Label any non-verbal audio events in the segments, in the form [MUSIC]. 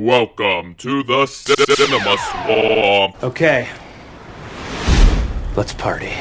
Welcome to the Cinema Swamp. Okay. Let's party.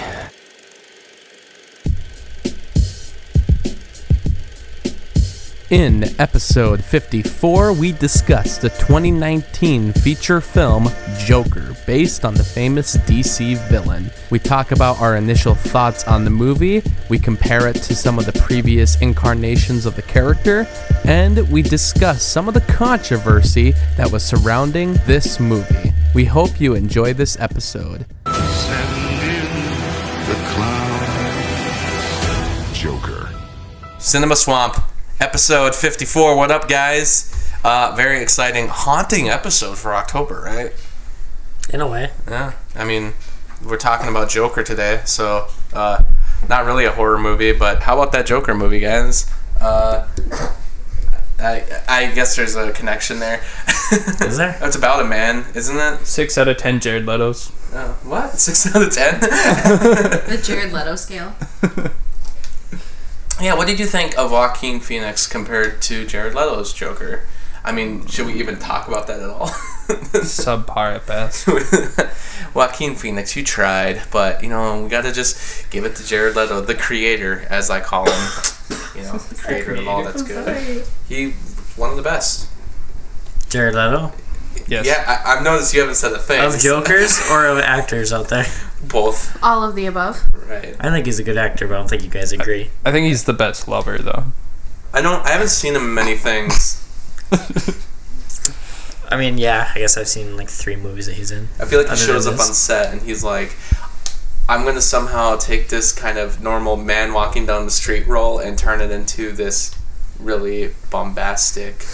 In episode 54, we discuss the 2019 feature film Joker, based on the famous DC villain. We talk about our initial thoughts on the movie, we compare it to some of the previous incarnations of the character, and we discuss some of the controversy that was surrounding this movie. We hope you enjoy this episode. Send in the clowns. Joker. Cinema Swamp, episode 54. What up, guys? Uh, very exciting, haunting episode for October, right? In a way. Yeah. I mean, we're talking about Joker today, so uh, not really a horror movie, but how about that Joker movie, guys? Uh, I, I guess there's a connection there. [LAUGHS] Is there? it's about a man, isn't it? Six out of ten Jared Leto's. Oh, what? [LAUGHS] Six out of ten? The Jared Leto scale. [LAUGHS] yeah, what did you think of Joaquin Phoenix compared to Jared Leto's Joker? I mean, should we even talk about that at all? [LAUGHS] Subpar at best. [LAUGHS] Joaquin Phoenix, you tried, but you know we gotta just give it to Jared Leto, the creator, as I call him. You know, the [LAUGHS] creator of all that's good. He one of the best. Jared Leto? Yes. Yeah, I, I've noticed you haven't said a thing. Of Jokers or of actors out there? Both, All of the above. right? I think he's a good actor, but I don't think you guys agree. I think he's the best lover, though. I don't. I haven't seen him in many things. [LAUGHS] I mean, yeah, I guess I've seen like three movies that he's in. I feel like he shows up on set and he's like, I'm gonna somehow take this kind of normal man walking down the street role and turn it into this really bombastic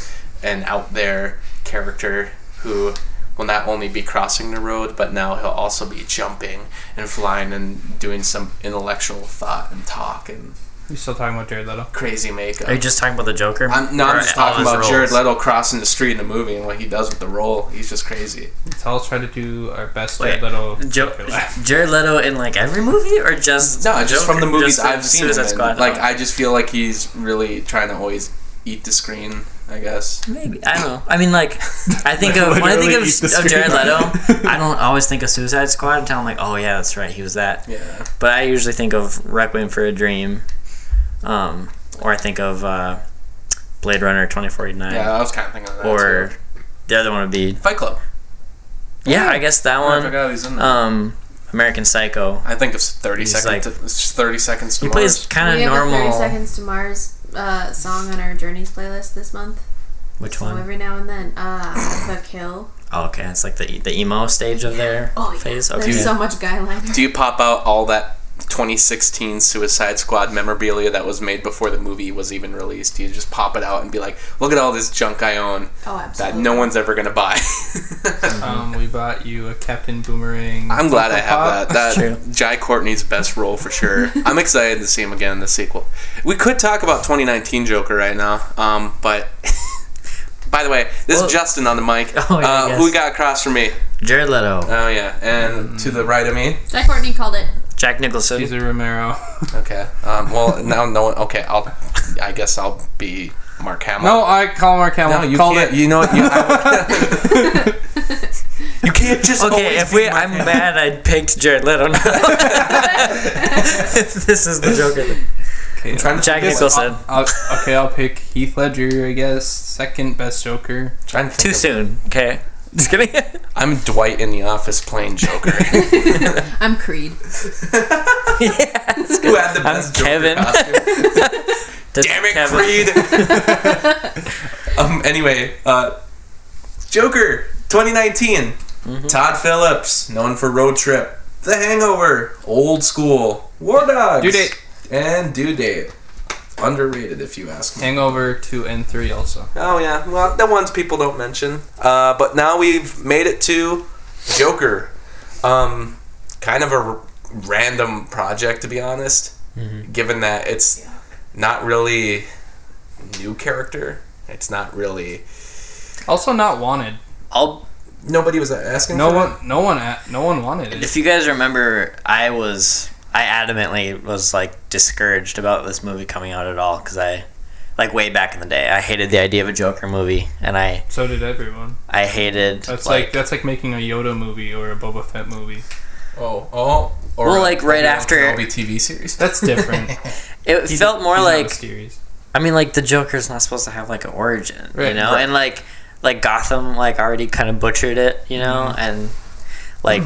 and out there character who will not only be crossing the road, but now he'll also be jumping and flying and doing some intellectual thought and talk and You still talking about Jared Leto? crazy makeup. Are you just talking about the Joker? I'm, no, I'm just talking his about Jared roles? Leto crossing the street in the movie and what he does with the role. He's just crazy. Let's all try to do our best Wait, Jared Leto. Jo- Jared Leto in like every movie, or just No, just Joker? from the movies Just I've seen. him in. Like. I just feel like he's really trying to always eat the screen. I guess. Maybe I don't know. I mean, like, I think of when I think Literally eat the of, of Jared. Leto, [LAUGHS] I don't always think of Suicide Squad until I'm like, oh yeah, that's right, he was that. Yeah. But I usually think of Requiem for a Dream, um, or I think of uh, Blade Runner 2049, Yeah, I was kind of thinking of that. or too. the other one would be Fight Club. yeah, I guess that I one. forgot he's in that. Um, American Psycho. I think of thirty he's seconds. like- to, it's thirty seconds to He Mars. plays kind of have a 30. Seconds to Mars uh, song on our Journeys playlist this month. Which So one? every now and then. Uh, the Kill. Oh, okay, it's like the the emo stage of their Oh, yeah. phase. There's so much guy liner. Do you pop out all that 2016 Suicide Squad memorabilia that was made before the movie was even released? You just pop it out and be like, "Look at all this junk I own Oh, that no one's ever gonna buy." [LAUGHS] [LAUGHS] Um, we bought you a Captain Boomerang. I'm glad I have Pop. that. True. That Jai Courtney's best role for sure. [LAUGHS] I'm excited to see him again in the sequel. We could talk about 2019 Joker right now, um, but by the way, this Well- is Justin on the mic. Oh, yeah, uh, yes. Who we got across from me? Jared Leto, Oh yeah, and to the right of me. Jack Courtney called it. Jack Nicholson. Cesar Romero. [LAUGHS] Okay. Um, well, now no. one- Okay, I'll. I guess I'll be Mark Hamill. no, I call Mark Hamill. no, you Called can't. it. You know what? You, I, [LAUGHS] you can't just. Okay, if be we, Mark I'm Hamill. mad I picked Jared Leto now. if [LAUGHS] this is the Joker. Okay, Trying to Jack think of- Nicholson. I'll, okay, I'll pick Heath Ledger, I guess. Second best Joker. Trying to think Too of- soon. Okay. Just kidding. [LAUGHS] I'm Dwight in the office playing Joker. [LAUGHS] I'm Creed. yeah. it's Who had the I'm best Joker Kevin. costume? [LAUGHS] Damn it, Kevin. Creed. um. Anyway, uh, Joker 2019. Mm-hmm. Todd Phillips, known for Road Trip, The Hangover, Old School, War Dogs, Due Date. and Due Date. Underrated, if you ask me. Hangover 2 and 3 also. Oh yeah, well, the ones people don't mention. Uh, but now we've made it to Joker. Um, kind of a r- random project, to be honest. Given that it's not really new character, it's not really. Also not wanted. I'll, Nobody was asking. No for one, that? no one, a- no one wanted it. if you guys remember, I was I adamantly was like discouraged about this movie coming out at all because I like way back in the day. I hated the idea of a Joker movie, and I So did everyone. I hated That's like, like, that's like making a Yoda movie or a Boba Fett movie. Oh, oh. Or Well, a like, right Obi-Wan after- Kenobi TV series. That's different. [LAUGHS] it He's- felt more he's not like mysterious. I mean, like the Joker's not supposed to have like an origin, you know, right. and like like Gotham like already kind of butchered it, you know, Mm-hmm. and like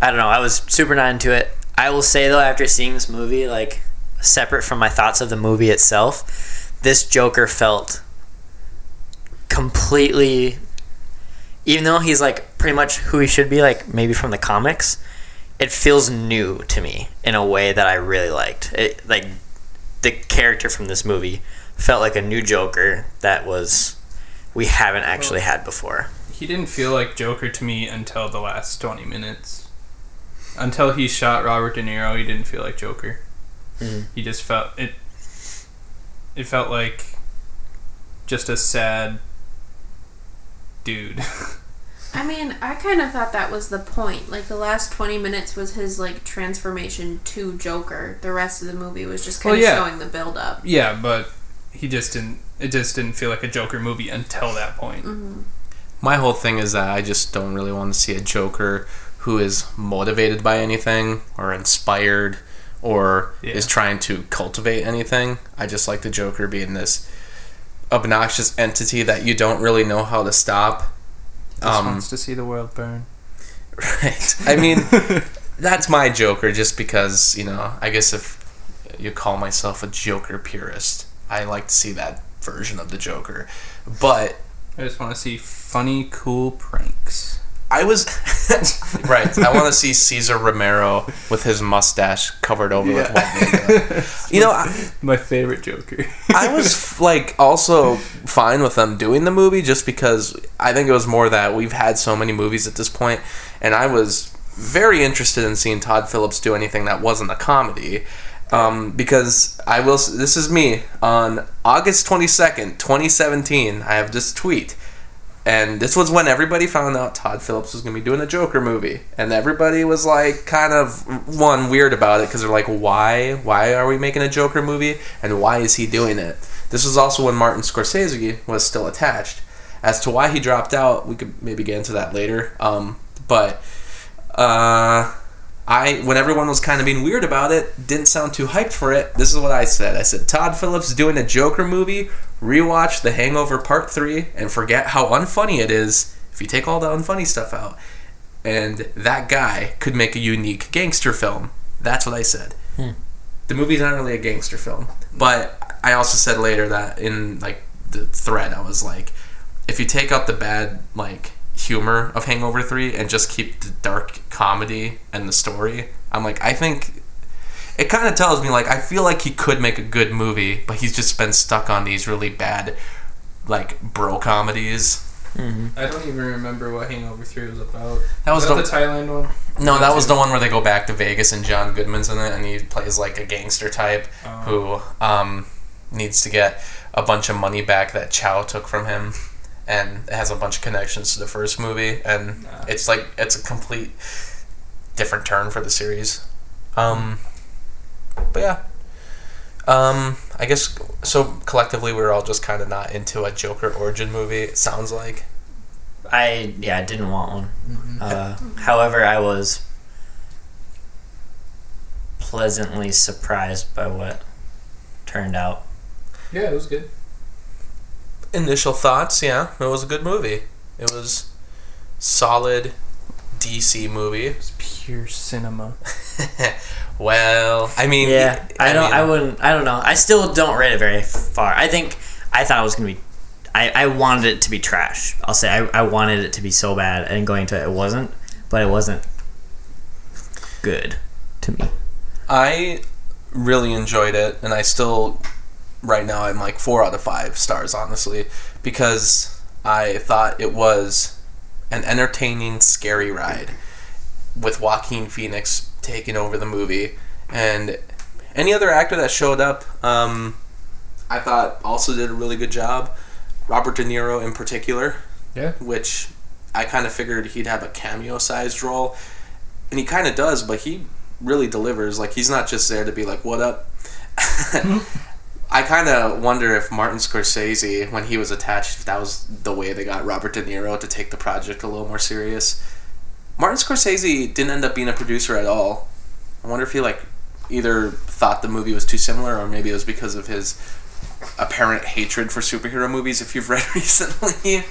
I don't know, I was super not into it. I will say though, after seeing this movie, like separate from my thoughts of the movie itself, this Joker felt completely. Even though he's like pretty much who he should be, like maybe from the comics, it feels new to me in a way that I really liked. It like the character from this movie felt like a new Joker that was we haven't actually had before. He didn't feel like Joker to me until the last 20 minutes. Until he shot Robert De Niro, he didn't feel like Joker. Mhm. He just felt it. It felt like just a sad dude. [LAUGHS] I mean, I kind of thought that was the point. Like the last twenty minutes was his like transformation to Joker. The rest of the movie was just kind Well, of yeah. showing the build up. yeah, but he just didn't. It just didn't feel like a Joker movie until that point. My whole thing is that I just don't really want to see a Joker who is motivated by anything or inspired or Yeah. is trying to cultivate anything. I just like the Joker being this obnoxious entity that you don't really know how to stop. Just Um, wants to see the world burn. [LAUGHS] Right. I mean, [LAUGHS] that's my Joker just because, you know, I guess if you call myself a Joker purist, I like to see that version of the Joker. But I just want to see funny, cool pranks. I was [LAUGHS] right. I want to see Cesar Romero with his mustache covered over with white makeup. [LAUGHS] You know, I, My favorite Joker. I was like also fine with them doing the movie just because I think it was more that we've had so many movies at this point, and I was very interested in seeing Todd Phillips do anything that wasn't a comedy. Um, because I will. This is me on August twenty second, twenty seventeen. I have this tweet. And this was when everybody found out Todd Phillips was going to be doing a Joker movie, and everybody was like, kind of one weird about it because they're like, why, why are we making a Joker movie, and why is he doing it? This was also when Martin Scorsese was still attached. As to why he dropped out, we could maybe get into that later. Um, but uh, I, when everyone was kind of being weird about it, didn't sound too hyped for it. This is what I said. I said Todd Phillips doing a Joker movie. Rewatch The Hangover Part Three and forget how unfunny it is if you take all the unfunny stuff out. And that guy could make a unique gangster film. That's what I said. Hmm. The movie's not really a gangster film, but I also said later that in like the thread, I was like, if you take out the bad like humor of Hangover Three and just keep the dark comedy and the story, I'm like, I think it kind of tells me like I feel like he could make a good movie, but he's just been stuck on these really bad like bro comedies. I don't even remember what Hangover 3 was about. That was Is that the- the Thailand one? No, that was the one where they go back to Vegas and John Goodman's in it, and he plays like a gangster type who um, needs to get a bunch of money back that Chow took from him, and it has a bunch of connections to the first movie, and it's like it's a complete different turn for the series. Um, but yeah, um, I guess so. Collectively, we are all just kind of not into a Joker origin movie. It sounds like. I yeah, I didn't want one. Uh, however, I was pleasantly surprised by what turned out. Yeah, it was good. Initial thoughts yeah it was a good movie it was solid dc movie It's pure cinema. [LAUGHS] well i mean Yeah, I don't. mean, I wouldn't. I don't know. I still don't rate it very far. I think I thought it was gonna be. I, I wanted it to be trash. I'll say I, I wanted it to be so bad, and going to it, it wasn't. But it wasn't good to me. I really enjoyed it and i still right now i'm like four out of five stars honestly because i thought it was an entertaining scary ride with joaquin phoenix taking over the movie and any other actor that showed up um, i thought also did a really good job robert de niro in particular Yeah. which I kind of figured he'd have a cameo sized role, and he kind of does, but he really delivers. Like he's not just there to be like, "What up." [LAUGHS] [LAUGHS] I kind of wonder if Martin Scorsese, when he was attached, if that was the way they got Robert De Niro to take the project a little more serious. Martin Scorsese didn't end up being a producer at all. I wonder if he like either thought the movie was too similar, or maybe it was because of his apparent hatred for superhero movies. If you've [LAUGHS] read recently,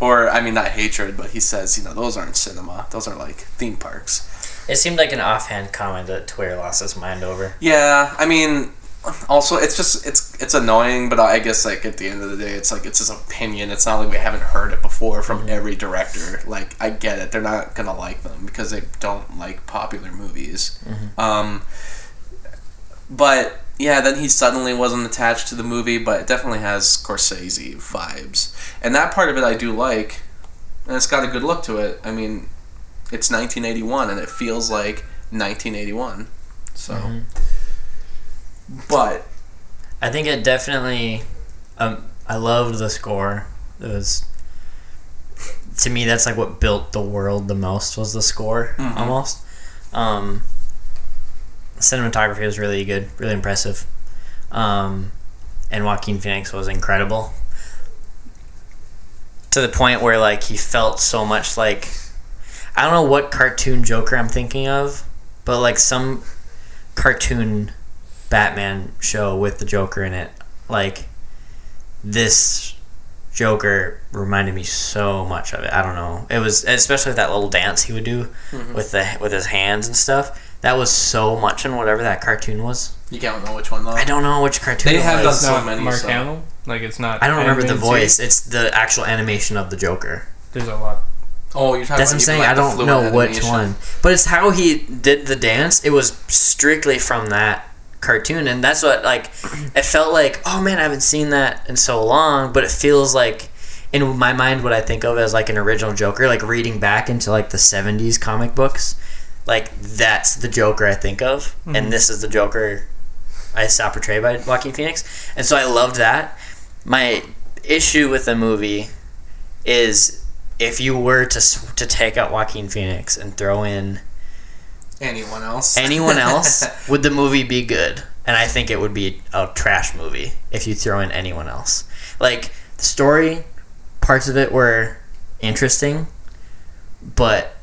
or I mean not hatred, but he says you know those aren't cinema; those are like theme parks. It seemed like an offhand comment that Twitter lost his mind over. Yeah, I mean, also it's just it's it's annoying, but I guess like at the end of the day, it's like it's his opinion. It's not like we haven't heard it before from mm-hmm. every director. Like I get it, they're not gonna like them because they don't like popular movies. Mm-hmm. Um, but yeah, then he suddenly wasn't attached to the movie, but it definitely has Scorsese vibes, and that part of it I do like, and it's got a good look to it. I mean, it's 1981, and it feels like 1981. So, mm-hmm. But I think it definitely. Um, I loved the score. It was. To me, that's like what built the world the most was the score, almost. Um, cinematography was really good, really impressive. Um, and Joaquin Phoenix was incredible. To the point where, like, he felt so much like. I don't know what cartoon Joker I'm thinking of, but like some cartoon Batman show with the Joker in it. Like this Joker reminded me so much of it. I don't know. It was especially that little dance he would do mm-hmm. with the with his hands and stuff. That was so much in whatever that cartoon was. you can't know which one though. I don't know which cartoon They it have done was. so not many, Mark so- Hamill. Like it's not. I don't remember the voice. series. It's the actual animation of the Joker. There's a lot. Oh, you're talking That's about what I'm even, saying. like, I don't fluid know which one, but it's how he did the dance. It was strictly from that cartoon, and that's what like it felt like. Oh man, I haven't seen that in so long, but it feels like in my mind what I think of as like an original Joker, like reading back into like the '70s comic books. Like that's the Joker I think of, and mm-hmm. this is the Joker I saw portrayed by Joaquin Phoenix, and so I loved that. My issue with the movie is if you were to to take out Joaquin Phoenix and throw in Anyone else? anyone else, [LAUGHS] would the movie be good? And I think it would be a trash movie if you throw in anyone else. Like the story, parts of it were interesting, but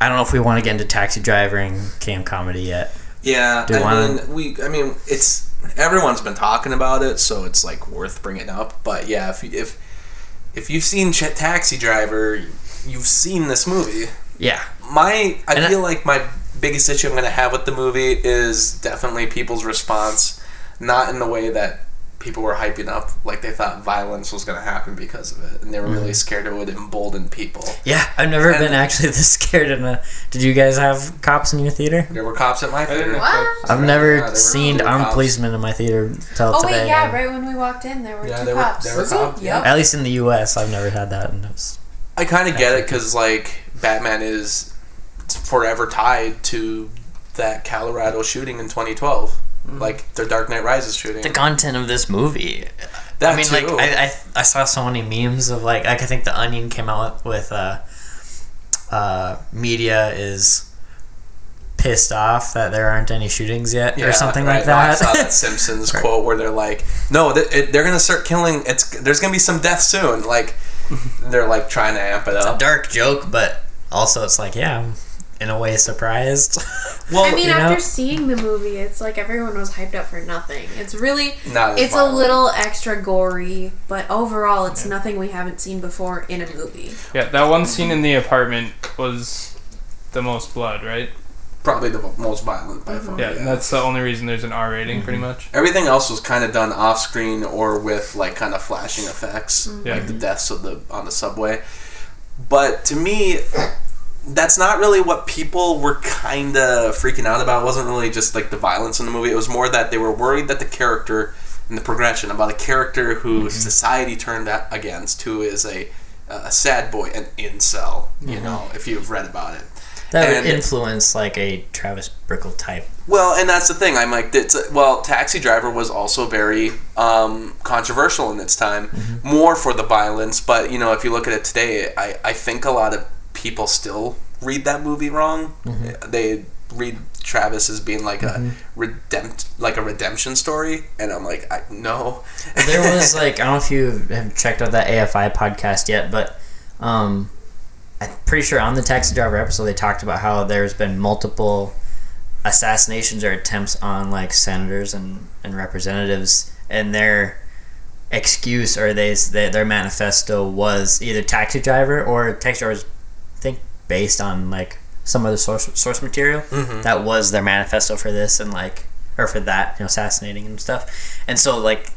I don't know if we want to get into Taxi Driver and Cam Comedy yet. Yeah, Do I mean, we. I mean, it's everyone's been talking about it, so it's like worth bringing up. But yeah, if if if you've seen Ch- Taxi Driver, you've seen this movie. Yeah, My, I And I- feel like my biggest issue I'm gonna have with the movie is definitely people's response, not in the way that people were hyping up, like they thought violence was gonna happen because of it, and they were really Mm-hmm. scared it would embolden people. yeah. I've never And- been actually [LAUGHS] this scared in a. Did you guys have cops in your theater? There were cops at my theater. What? I've never there were- seen there armed cops. policemen in my theater till Oh today. wait, yeah, right when we walked in, there were Yeah, two there were- cops. there were cops, yeah. At least in the U.S., I've never had that. And it was, I kind of get it because like Batman is forever tied to that Colorado shooting in 2012, like the Dark Knight Rises shooting. the content of this movie. that I mean, like. I, I, I saw so many memes of like, like I think the Onion came out with uh, uh, media is pissed off that there aren't any shootings yet or something like no, I that. saw that [LAUGHS] Simpsons quote where they're like, "No, th- it, they're gonna start killing. It's there's gonna be some death soon." Like [LAUGHS] they're like trying to amp it it's a up. dark joke, but also it's like, yeah, in a way surprised. [LAUGHS] Well, I mean, you know? after seeing the movie, it's like everyone was hyped up for nothing. It's really, not as it's a little extra gory, but overall, it's nothing we haven't seen before in a movie. Yeah, that one scene in the apartment was the most blood, right? probably the most violent by mm-hmm. far. Yeah, and that's the only reason there's an R rating, pretty mm-hmm. much. Everything else was kind of done off screen or with like kind of flashing effects, mm-hmm. Yeah. like the deaths of the on the subway. But to me, that's not really what people were kind of freaking out about. It wasn't really just like the violence in the movie. It was more that they were worried that the character and the progression about a character who mm-hmm. society turned against, who is a a sad boy, an incel. You mm-hmm. know, if you've read about it. that would influence like a Travis Bickle type. Well, and that's the thing. I'm like, it's, well, Taxi Driver was also very um, controversial in its time, mm-hmm. more for the violence. But you know, if you look at it today, I, I think a lot of people still read that movie wrong. They read Travis as being like Mm-hmm. a redempt like a redemption story, and I'm like, I, no. there [LAUGHS] was like I don't know if you have checked out that AFI podcast yet, but um, I'm pretty sure on the Taxi Driver episode they talked about how there's been multiple assassinations or attempts on like senators and, and representatives, and their excuse or they, they their manifesto was either Taxi Driver or Taxi Driver was I think based on like some other source source material mm-hmm. that was their manifesto for this and like or for that you know assassinating and stuff and so like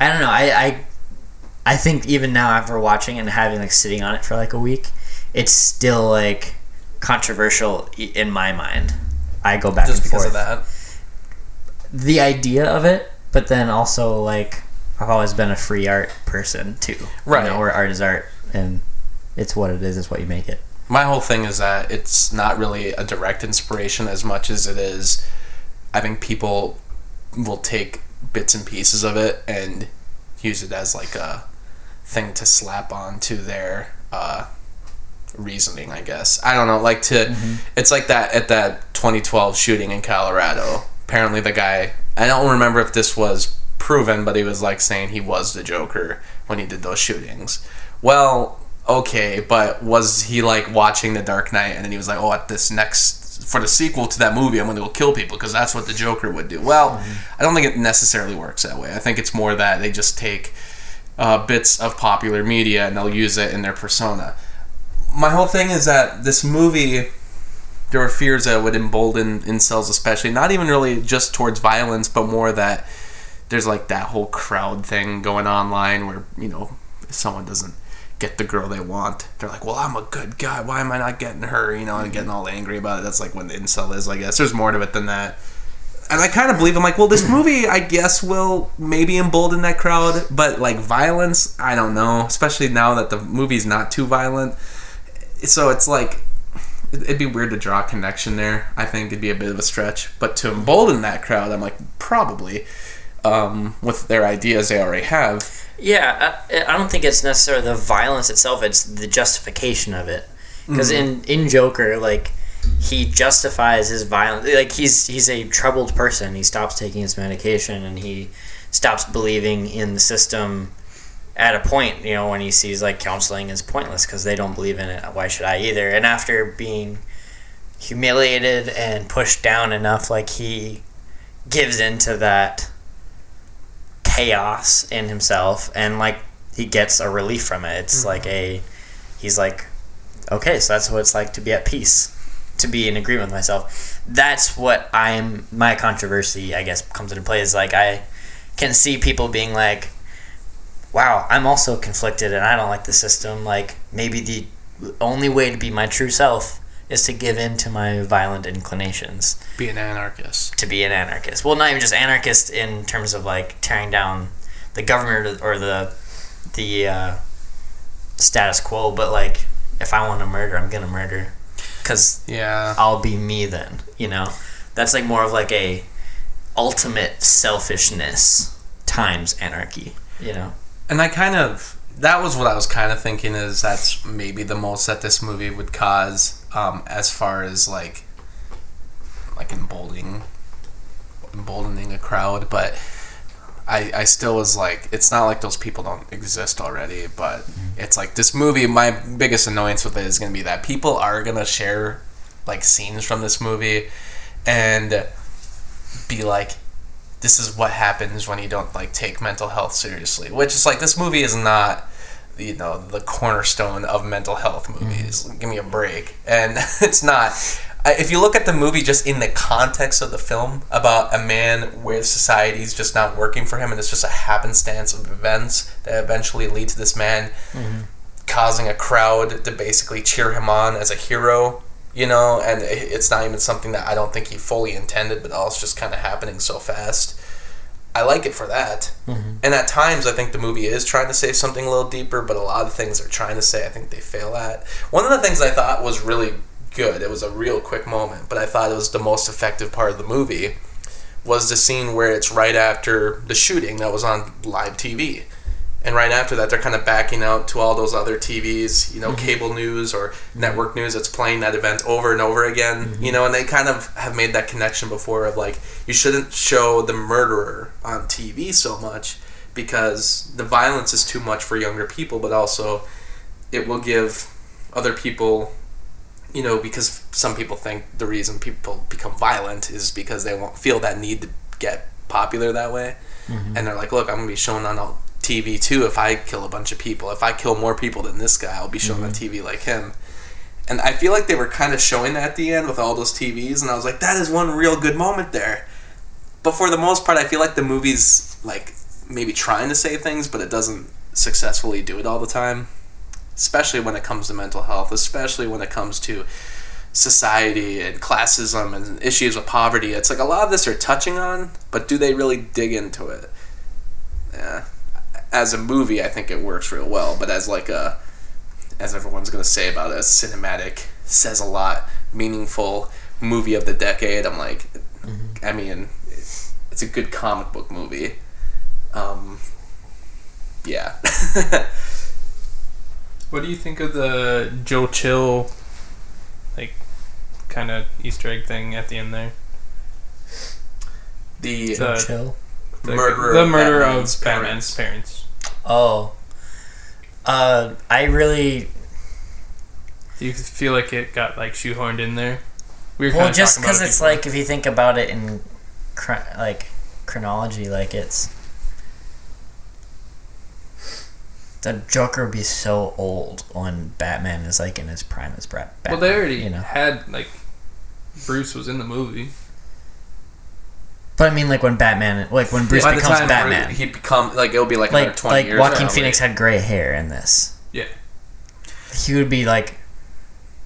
I don't know. I, I I think even now after watching and having like sitting on it for like a week, it's still like controversial in my mind. I go back Just and because forth. of that. The idea of it, but then also like I've always been a free art person too. you Right. know, where art is art and it's what it is. It's what you make it. My whole thing is that it's not really a direct inspiration as much as it is. I think people will take bits and pieces of it and use it as like a thing to slap on to their uh, reasoning. I guess I don't know. Like to, it's like that at that 2012 shooting in Colorado. Apparently, the guy. I don't remember if this was proven, but he was like saying he was the Joker when he did those shootings. Well, okay, but was he like watching The Dark Knight and then he was like, oh, at this next for the sequel to that movie, I'm going to go kill people because that's what the Joker would do. Well, I don't think it necessarily works that way. I think it's more that they just take uh, bits of popular media and they'll use it in their persona. My whole thing is that this movie, there were fears that would embolden incels, especially not even really just towards violence, but more that there's like that whole crowd thing going online where you know someone doesn't get the girl they want. They're like well i'm a good guy. Why am i not getting her? You know and getting all angry about it. That's like when the incel is i guess. There's more to it than that. And i kind of believe i'm like well this movie i guess will maybe embolden that crowd but like violence i don't know. Especially now that the movie's not too violent. So it's like it'd be weird to draw a connection there. I think it'd be a bit of a stretch, but to embolden that crowd, I'm like probably um, with their ideas they already have. Yeah, I, I don't think it's necessarily the violence itself; it's the justification of it. Because in in Joker, like he justifies his violence. Like he's he's a troubled person. He stops taking his medication and he stops believing in the system. At a point, you know, when he sees like counseling is pointless because they don't believe in it. Why should I either? And after being humiliated and pushed down enough, like he gives into that chaos in himself and like he gets a relief from it. It's like mm-hmm. a he's like okay so that's what it's like to be at peace to be in agreement with myself. That's what i'm my controversy i guess comes into play is like i can see people being like wow i'm also conflicted and i don't like the system. Like maybe the only way to be my true self is to give in to my violent inclinations Be an anarchist. to be an anarchist. Well, not even just anarchist in terms of like tearing down the government or the the uh, status quo, but like if I want to murder, I'm gonna murder because Yeah. I'll be me then. You know, that's like more of like a ultimate selfishness times anarchy. You know, And I kind of that was what I was kind of thinking is that's maybe the most that this movie would cause um, as far as like like emboldening emboldening a crowd, but I I still was like it's not like those people don't exist already, but it's like this movie my biggest annoyance with it is going to be that people are going to share like scenes from this movie and be like this is what happens when you don't like take mental health seriously which is like this movie is not you know the cornerstone of mental health mm-hmm. movies. Give me a break. And [LAUGHS] it's not if you look at the movie just in the context of the film about a man where society's just not working for him and it's just a happenstance of events that eventually lead to this man mm-hmm. causing a crowd to basically cheer him on as a hero you know? And it's not even something that i don't think he fully intended but all it's just kind of happening so fast i like it for that. Mm-hmm. And at times i think the movie is trying to say something a little deeper but a lot of things they're trying to say i think they fail at. One of the things i thought was really good it was a real quick moment but i thought it was the most effective part of the movie was the scene where it's right after the shooting that was on live tv and right after that they're kind of backing out to all those other TVs, you know, Mm-hmm. cable news or network news that's playing that event over and over again, Mm-hmm. you know, and they kind of have made that connection before of like you shouldn't show the murderer on TV so much because the violence is too much for younger people, but also it will give other people you know because some people think the reason people become violent is because they won't feel that need to get popular that way and they're like look i'm gonna be shown on a tv too if i kill a bunch of people if i kill more people than this guy i'll be shown on mm-hmm. tv like him and i feel like they were kind of showing that at the end with all those tvs and i was like that is one real good moment there but for the most part i feel like the movie's like maybe trying to say things but it doesn't successfully do it all the time especially when it comes to mental health, especially when it comes to society and classism and issues with poverty. It's like a lot of this are touching on, but do they really dig into it? Yeah. As a movie, I think it works real well, but as like a, as everyone's gonna say about it, a cinematic, says a lot, meaningful movie of the decade. I'm like, I mean, it's a good comic book movie. Um, yeah. [LAUGHS] What do you think of the Joe Chill, like, kind of Easter egg thing at the end there? the The, Chill. The murderer the of murder Batman's of Batman's parents. Oh. Uh, I really Do you feel like it got like shoehorned in there? We were well just because it's before. like if you think about it in chron- like chronology, like it's the Joker would be so old when Batman is like in his prime as Bra- Batman. well, they already you know. had like Bruce was in the movie. But I mean, like when Batman, like when Bruce the becomes Batman, he become like it'll be like, another like twenty like years. Joaquin Phoenix had gray hair in this. Yeah, He would be like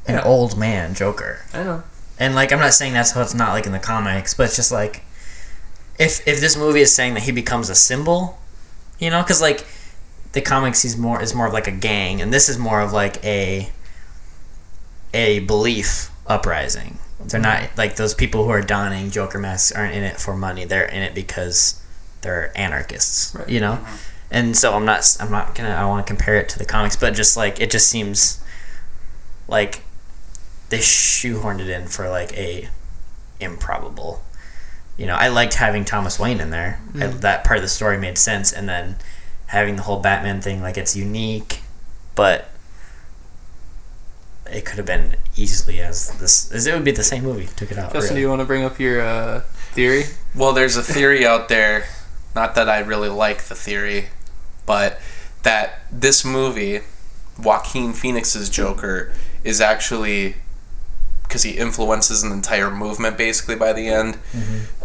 an Yeah. old man Joker. I know. And like I'm not saying that's how it's not like in the comics, but it's just like if if this movie is saying that he becomes a symbol, you know, because like the comics he's more is more of like a gang, and this is more of like a a belief uprising. They're not like those people who are donning Joker masks aren't in it for money. They're in it because they're anarchists, Right. you know. Mm-hmm. And so I'm not I'm not gonna I don't want to compare it to the comics, but just like it just seems like they shoehorned it in for like a improbable. You know, I liked having Thomas Wayne in there. I, mm. that part of the story made sense, and then having the whole Batman thing like it's unique, but it could have been easily as this. As it would be the same movie. Took it out. Justin, do you want to bring up your uh, theory? Well, there's a theory out there, not that I really like the theory, but that this movie, Joaquin Phoenix's Joker, is actually because he influences an entire movement basically by the end,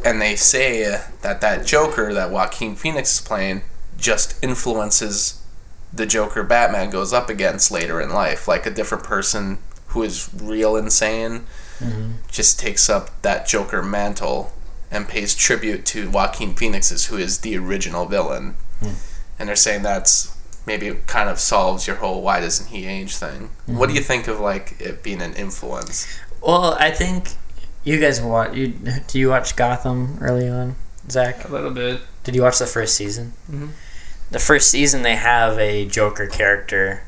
and they say that that Joker that Joaquin Phoenix is playing just influences the Joker Batman goes up against later in life, like a different person who is real insane mm-hmm. just takes up that Joker mantle and pays tribute to Joaquin Phoenix's, who is the original villain. Hmm. And they're saying that's maybe kind of solves your whole why doesn't he age thing. What do hmm. you think of like it being an influence? Well, I think you guys watch. You do you watch Gotham early on, Zach? A little bit. Did you watch the first season? Mhm. The first season they have a Joker character.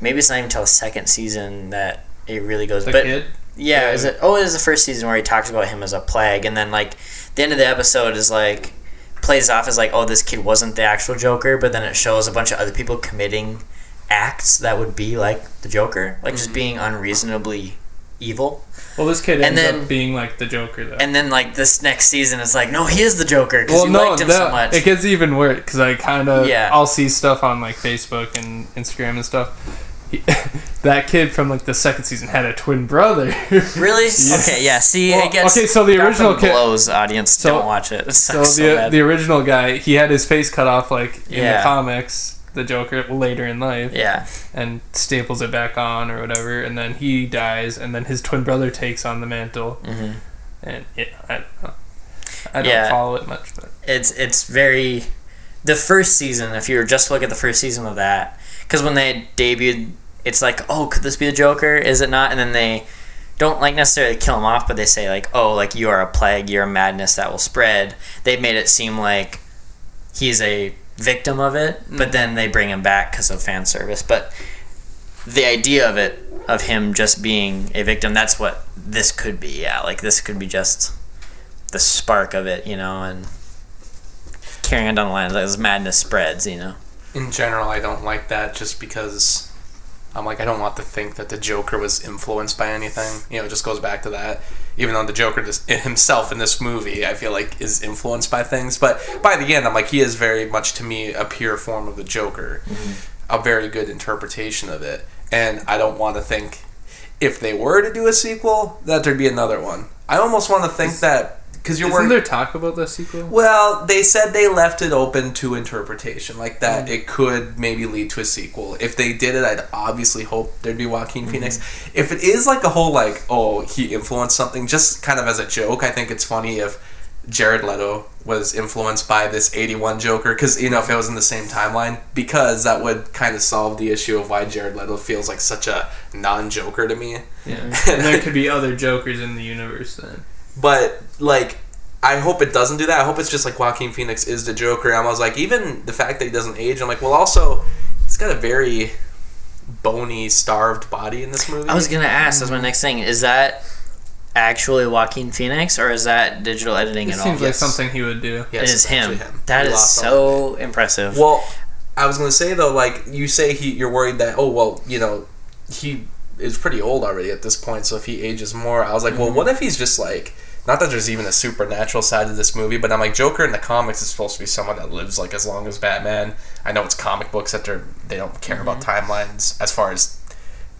Maybe it's not even until the second season that it really goes. The but kid. yeah, Yeah. is it? Oh, it is the first season where he talks about him as a plague, and then like the end of the episode is like plays off as like, oh, this kid wasn't the actual Joker, but then it shows a bunch of other people committing acts that would be like the Joker, like just mm-hmm. being unreasonably evil. Well, this kid And ends then- up being like the Joker though. And then like this next season is like, no, he is the Joker because well, you no, liked him that, so much. it gets even worse because I kind of Yeah. I'll see stuff on like Facebook and Instagram and stuff. He, [LAUGHS] that kid from like the second season had a twin brother. [LAUGHS] Really? Yes. Okay, yeah. See, Well, it gets okay, so the original kid- blows audience. So- don't watch it. [LAUGHS] It so sucks so, the the original guy, he had his face cut off like in the comics, the Joker later in life, yeah, and staples it back on or whatever, and then he dies, and then his twin brother takes on the mantle, Mhm. and yeah, I don't know. I don't Yeah. follow it much, but it's it's very. The first season, if you were just to look at the first season of that, because when they debuted, it's like, oh, could this be the Joker? Is it not? And then they don't like necessarily kill him off, but they say like, oh, like you are a plague, you're a madness that will spread. They've made it seem like he's a victim of it, but mm. then they bring him back because of fan service. But the idea of it, of him just being a victim, that's what this could be. Yeah, like this could be just the spark of it, you know, and carrying it down the line as madness spreads, you know. in general, I don't like that just because I'm like, I don't want to think that the Joker was influenced by anything. You know, it just goes back to that. Even though the Joker just, [LAUGHS] himself in this movie, I feel like is influenced by things. But by the end, I'm like, he is very much to me a pure form of the Joker, mm-hmm. a very good interpretation of it. And I don't want to think if they were to do a sequel that there'd be another one. I almost want to think that because you're Isn't worried. there talk about the sequel? Well, they said they left it open to interpretation, like that Mm. it could maybe lead to a sequel. If they did it, I'd obviously hope there'd be Joaquin Mm-hmm. Phoenix. If it is like a whole like, oh, he influenced something, just kind of as a joke, I think it's funny if Jared Leto was influenced by this 81 Joker, because, you know, if it was in the same timeline, because that would kind of solve the issue of why Jared Leto feels like such a non-Joker to me. Yeah. [LAUGHS] and there could be other Jokers in the universe then. But like, I hope it doesn't do that. I hope it's just like Joaquin Phoenix is the Joker. I was like, even the fact that he doesn't age. I'm like, well, also he's got a very bony, starved body in this movie. I was gonna ask. That's my next thing. Is that actually Joaquin Phoenix, or is that digital editing It at all? seems like yes. something he would do. Yes, it is it's him. actually That We is so impressive. Well, I was gonna say though, like you say, he you're worried that oh well, you know, he is pretty old already at this point. So if he ages more, I was like, well, what if he's just like. Not that there's even a supernatural side to this movie, but I'm like Joker in the comics is supposed to be someone that lives like as long as Batman. I know it's comic books that they're they don't care about mm-hmm. timelines as far as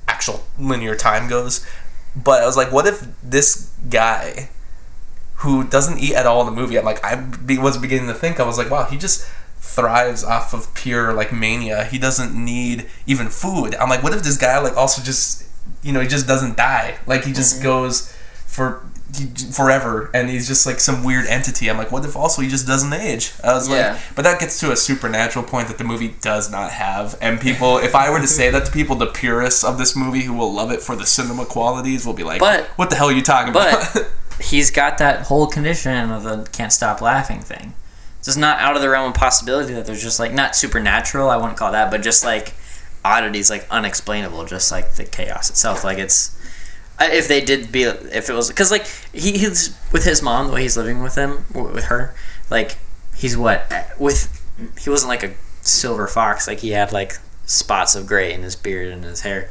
actual linear time goes. But I was like, what if this guy who doesn't eat at all in the movie? I'm like, I be, was beginning to think I was like, wow, he just thrives off of pure like mania. He doesn't need even food. I'm like, what if this guy like also just you know he just doesn't die? Like he just mm-hmm. goes for he, forever and he's just like some weird entity. I'm like, what if also he just doesn't age? I was Yeah. like, but that gets to a supernatural point that the movie does not have. And people, if I were to say that to people, the purists of this movie who will love it for the cinema qualities will be like, But- what the hell are you talking about? but [LAUGHS] he's got that whole condition of the can't stop laughing thing. So it's not out of the realm of possibility that there's just like not supernatural. I wouldn't call that, but just like oddities, like unexplainable, just like the chaos itself. Like it's if they did be if it was because like he, he's with his mom the way he's living with him with her like he's what with he wasn't like a silver fox like he had like spots of gray in his beard and his hair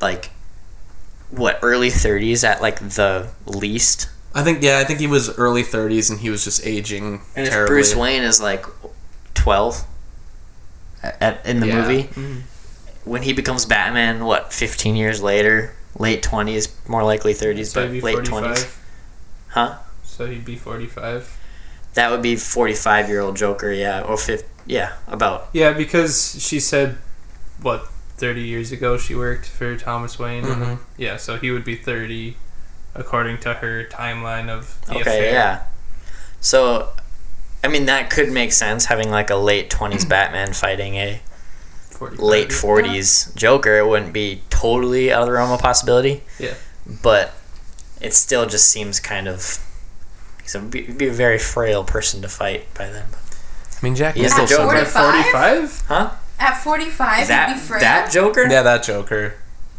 like what early 30s at like the least I think yeah, I think he was early 30s and he was just aging and if bruce wayne is like 12 at, in the Yeah. movie Mhm. When he becomes batman what 15 years later late 20s more likely 30s So but late 45. 20s huh So he'd be 45. that would be 45 year old joker yeah or 50 yeah about Yeah, because she said, what, 30 years ago she worked for Thomas Wayne? Mhm. Yeah, so he would be 30 according to her timeline of the okay affair. yeah so i mean that could make sense having like a late 20s [CLEARS THROAT] batman fighting a 45 late years- 40s Joker, it wouldn't be totally out of the realm of possibility. Yeah. But it still just seems kind of. He's a, be, be a very frail person to fight by then. I mean, Jack He's the Nicholson. Joker. At 45? Huh? At 45, That, he'd be frail. that Joker? Yeah, that Joker,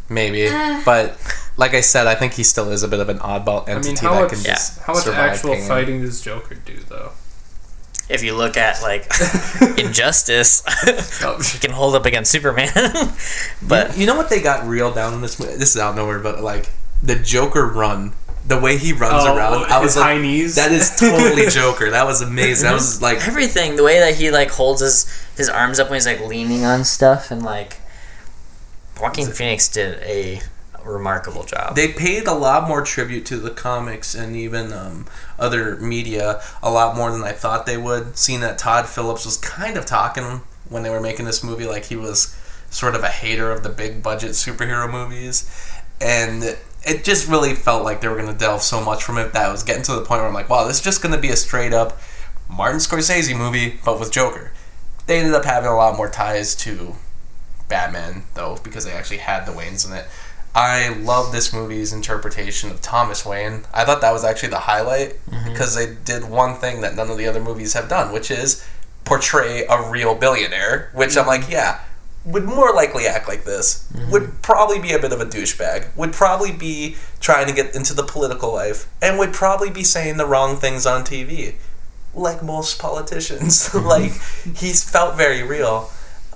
maybe. Eh. but like I said, I think he still is a bit of an oddball I entity mean, how that much, can Yeah. just how much survive actual pain. fighting does Joker do, though? If you look at, like, [LAUGHS] Injustice, Oh, he [LAUGHS] can hold up against Superman. [LAUGHS] but you know what they got real down in this movie? This is out of nowhere, but like the Joker run, the way he runs Oh, around, I was his like, knees? that is totally Joker. That was amazing. That was mhm. like everything, the way that he, like, holds his, his arms up when he's, like, leaning on stuff, and, like, Joaquin Phoenix did a remarkable job. they paid a lot more tribute to the comics and even um, other media a lot more than I thought they would. Seeing that Todd Phillips was kind of talking when they were making this movie like he was sort of a hater of the big budget superhero movies, and it just really felt like they were going to delve so much from it that I was getting to the point where I'm like, wow, this is just going to be a straight up Martin Scorsese movie, but with Joker. They ended up having a lot more ties to Batman, though, because they actually had the Waynes in it. I love this movie's interpretation of Thomas Wayne. I thought that was actually the highlight mm-hmm. because they did one thing that none of the other movies have done, which is portray a real billionaire, which I'm mm-hmm. like, yeah, would more likely act like this. Mm-hmm. Would probably be a bit of a douchebag. Would probably be trying to get into the political life, and would probably be saying the wrong things on TV, like most politicians. [LAUGHS] like he's felt very real.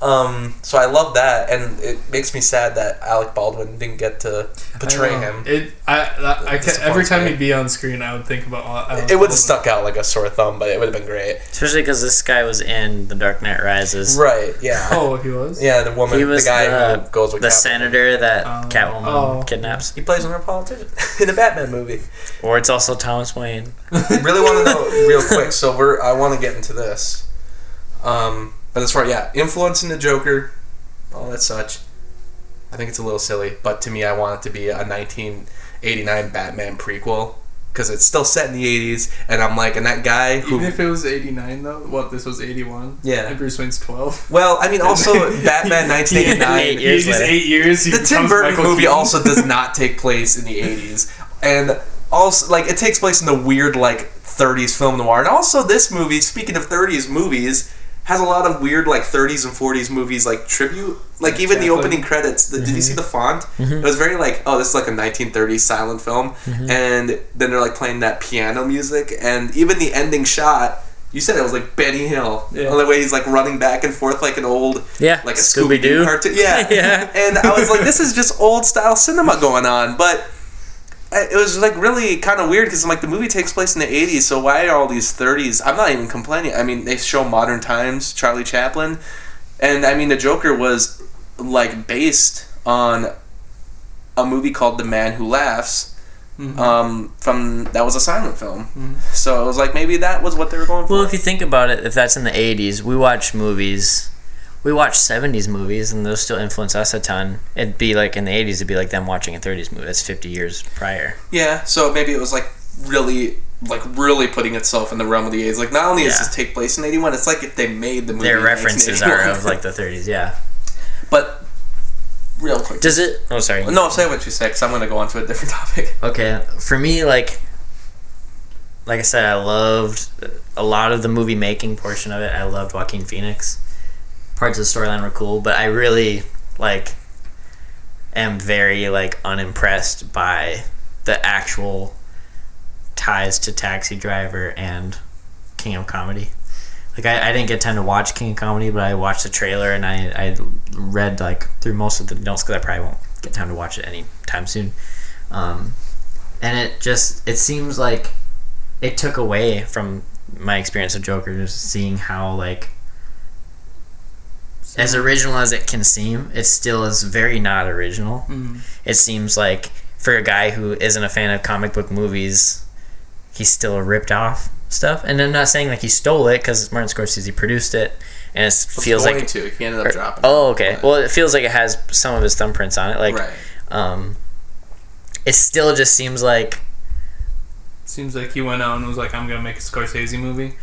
Um, so I love that, and it makes me sad that Alec Baldwin didn't get to portray I him. It, I, I, I can, every time me. he'd be on screen, I would think about. Alec It would have stuck out like a sore thumb, but it would have been great. Especially because this guy was in The Dark Knight Rises. Right? Yeah. [LAUGHS] Oh, he was. Yeah, the woman, He was the guy the, who goes with the Catwoman. senator that Oh. Catwoman Oh. kidnaps. He plays another politician [LAUGHS] in a Batman movie. Or it's also Thomas Wayne. [LAUGHS] really want to know real quick. So we're I want to get into this. Um, but as far yeah, influencing the Joker, all that such. I think it's a little silly, but to me, I want it to be a 1989 Batman prequel because it's still set in the 80s, and I'm like, and that guy who. Even if it was 89, though, what, this was 81? Yeah. And Bruce Wayne's 12. well, I mean, also [LAUGHS] Batman Eight 1989. years later. eight years. He the Tim Burton Michael movie Keaton. also does [LAUGHS] not take place in the 80s. And also, like, it takes place in the weird, like, 30s film noir. And also, this movie, speaking of 30s movies, has a lot of weird, like, 30s and 40s movies, like, tribute. Like, even the opening credits, the, did you see mm-hmm. the font? Mm-hmm. It was very, like, oh, this is like a 1930s silent film. Mm-hmm. And then they're, like, playing that piano music. And even the ending shot. You said it was like Benny Hill. Yeah. On the way he's like running back and forth like an old Yeah, like a Scooby Doo cartoon. Yeah, [LAUGHS] Yeah. And I was like, this is just old style cinema going on, but it was like really kind of weird because I'm like the movie takes place in the 80s, so why are all these 30s? I'm not even complaining. I mean, they show modern times, Charlie Chaplin, and I mean the Joker was like based on a movie called The Man Who Laughs. Um, from that was a silent film, so it was like maybe that was what they were going for. Well, if you think about it, if that's in the 80s, we watch movies. We watch 70s movies, and those still influence us a ton. It'd be like in the 80s, it'd be like them watching a 30s movie. That's 50 years prior. Yeah, so maybe it was like really, like really putting itself in the realm of the 80s. Like not only does Yeah. this take place in 81, it's like if they made the movie. Their references are of like the 30s, yeah. [LAUGHS] But real quick. Does it? Oh, sorry. no, say what you say, because I'm going to go on to a different [LAUGHS] topic. Okay, for me, like, like I said, I loved a lot of the movie making portion of it. I loved Joaquin Phoenix. Parts of the storyline were cool, but I really like am very like unimpressed by the actual ties to Taxi Driver and King of Comedy. Like I, I didn't get time to watch King of Comedy, but I watched the trailer and I, I read like through most of the notes because I probably won't get time to watch it anytime soon. Um, and it just it seems like it took away from my experience of Joker, just seeing how like as original as it can seem, it still is very not original. Mhm. It seems like for a guy who isn't a fan of comic book movies, he's still ripped off stuff. And I'm not saying like he stole it because Martin Scorsese produced it, and it feels going like to. He ended up dropping. oh okay. But- Well, it feels like it has some of his thumbprints on it. Like right. um, it still just seems like Seems like he went out and was like, I'm going to make a Scorsese movie.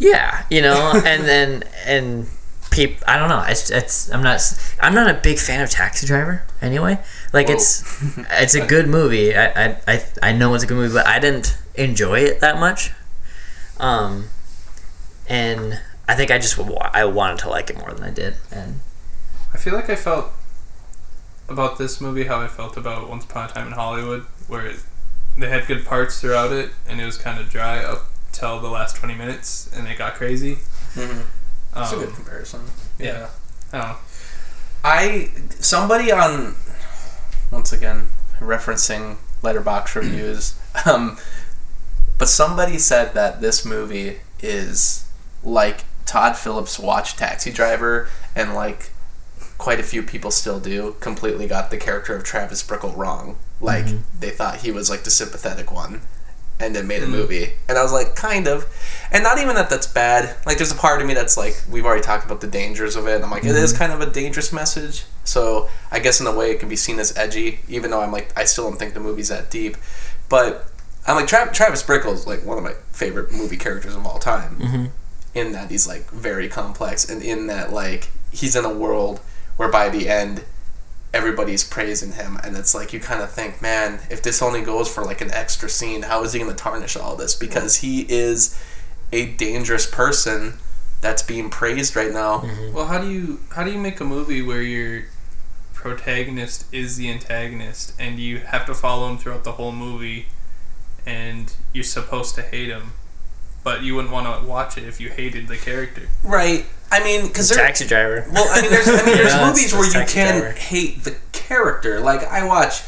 Yeah, you know, and then and peop I don't know. It's it's I'm not I'm not a big fan of Taxi Driver anyway. Like it's it's a [LAUGHS] good movie. I, I I I know it's a good movie, but I didn't enjoy it that much. Um, and I think I just I wanted to like it more than I did. And I feel like I felt about this movie how I felt about Once Upon a Time in Hollywood, where it, they had good parts throughout it, and it was kind of dry up till the last 20 minutes, and it got crazy. Mhm. That's a Um, good comparison. yeah. I don't. I somebody on once again referencing letterbox [CLEARS THROAT] reviews um but somebody said that this movie is like Todd Phillips watched Taxi Driver and like quite a few people still do completely got the character of Travis Bickle wrong like they thought he was like the sympathetic one and then made a mm. movie. And I was like kind of. And not even that that's bad. Like there's a part of me that's like we've already talked about the dangers of it. And I'm like it is mm-hmm. kind of a dangerous message. So I guess in a way it can be seen as edgy even though I'm like I still don't think the movie's that deep. But I'm like Tra- Travis Bickle is like one of my favorite movie characters of all time. Mm-hmm. In that he's like very complex and in that like he's in a world where by the end everybody's praising him and it's like you kind of think man if this only goes for like an extra scene how is he going to tarnish all this? Because he is a dangerous person that's being praised right now. Mm-hmm. Well, how do you how do you make a movie where your protagonist is the antagonist and you have to follow him throughout the whole movie, and you're supposed to hate him, but you wouldn't want to watch it if you hated the character. Right. I mean, because there. Taxi driver. Well, I mean, there's, I mean, [LAUGHS] there's Yeah, movies where you can Driver. hate the character. Like I watch.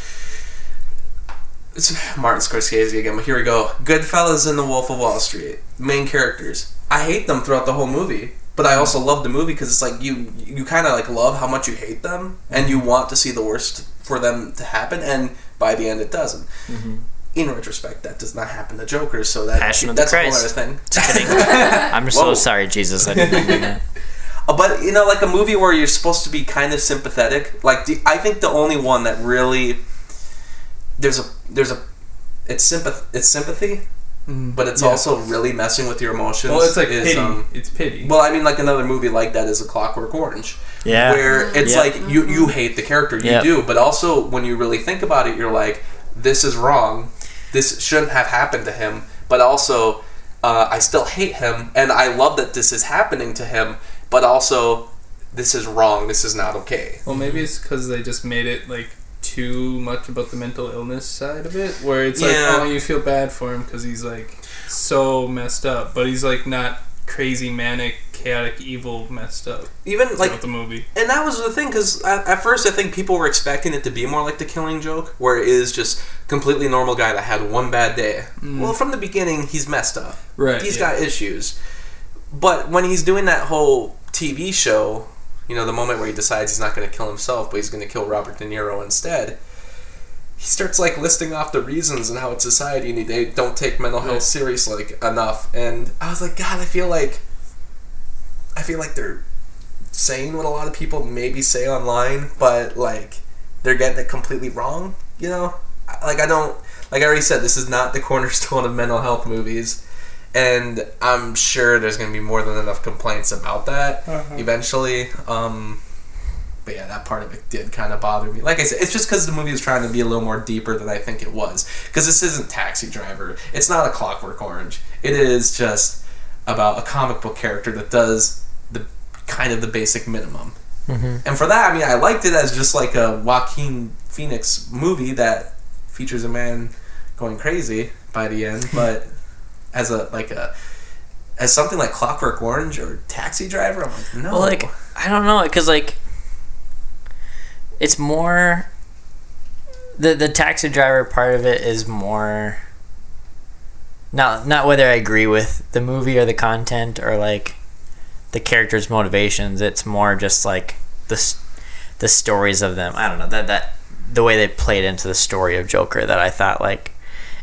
It's Martin Scorsese again, but here we go. Goodfellas and The Wolf of Wall Street, main characters. I hate them throughout the whole movie, but I also love the movie because it's like you you kind of like love how much you hate them, and you want to see the worst for them to happen, and by the end it doesn't. Mm-hmm. In retrospect, that does not happen to Joker, so that Passion of the that's a whole other thing. Just kidding. [LAUGHS] I'm so Whoa. sorry, Jesus. I didn't mean that. Uh, [LAUGHS] But you know, like a movie where you're supposed to be kind of sympathetic. Like the, I think the only one that really there's a there's a it's sympath it's sympathy, but it's Yeah. also really messing with your emotions. Well, it's like is, pity. um, it's pity. well, I mean, like another movie like that is A Clockwork Orange, Yeah. where it's Yep. like you you hate the character, you Yep. do, but also when you really think about it, you're like, this is wrong. This shouldn't have happened to him. But also, uh, I still hate him, and I love that this is happening to him. But also, this is wrong. This is not okay. Well, maybe it's because they just made it like too much about the mental illness side of it, where it's Yeah. like, oh, you feel bad for him because he's like so messed up, but he's like not crazy, manic, chaotic, evil, messed up Even like the movie. And that was the thing, because at, at first I think people were expecting it to be more like the Killing Joke, where it is just completely normal guy that had one bad day. Mm. Well, from the beginning, he's messed up. Right, He's yeah. got issues. But when he's doing that whole TV show, you know, the moment where he decides he's not going to kill himself, but he's going to kill Robert De Niro instead, he starts like listing off the reasons and how it's society and they don't take mental health serious like enough. And I was like, God, I feel like I feel like they're saying what a lot of people maybe say online, but like they're getting it completely wrong. You know, like I don't like I already said, this is not the [LAUGHS] cornerstone of mental health movies, and I'm sure there's going to be more than enough complaints about that eventually. Um, but yeah, that part of it did kind of bother me. Like I said, it's just because the movie is trying to be a little more deeper than I think it was. Because this isn't Taxi Driver. It's not a Clockwork Orange. It is just about a comic book character that does the kind of the basic minimum. Mm-hmm. And for that, I mean, I liked it as just like a Joaquin Phoenix movie that features a man going crazy by the end. [LAUGHS] But as a like a as something like Clockwork Orange or Taxi Driver, I'm like, no. Well, like I don't know, because like it's more the the taxi driver part of it is more not not whether I agree with the movie or the content or like the characters' motivations. It's more just like the the stories of them. I don't know that that the way they played into the story of Joker that I thought like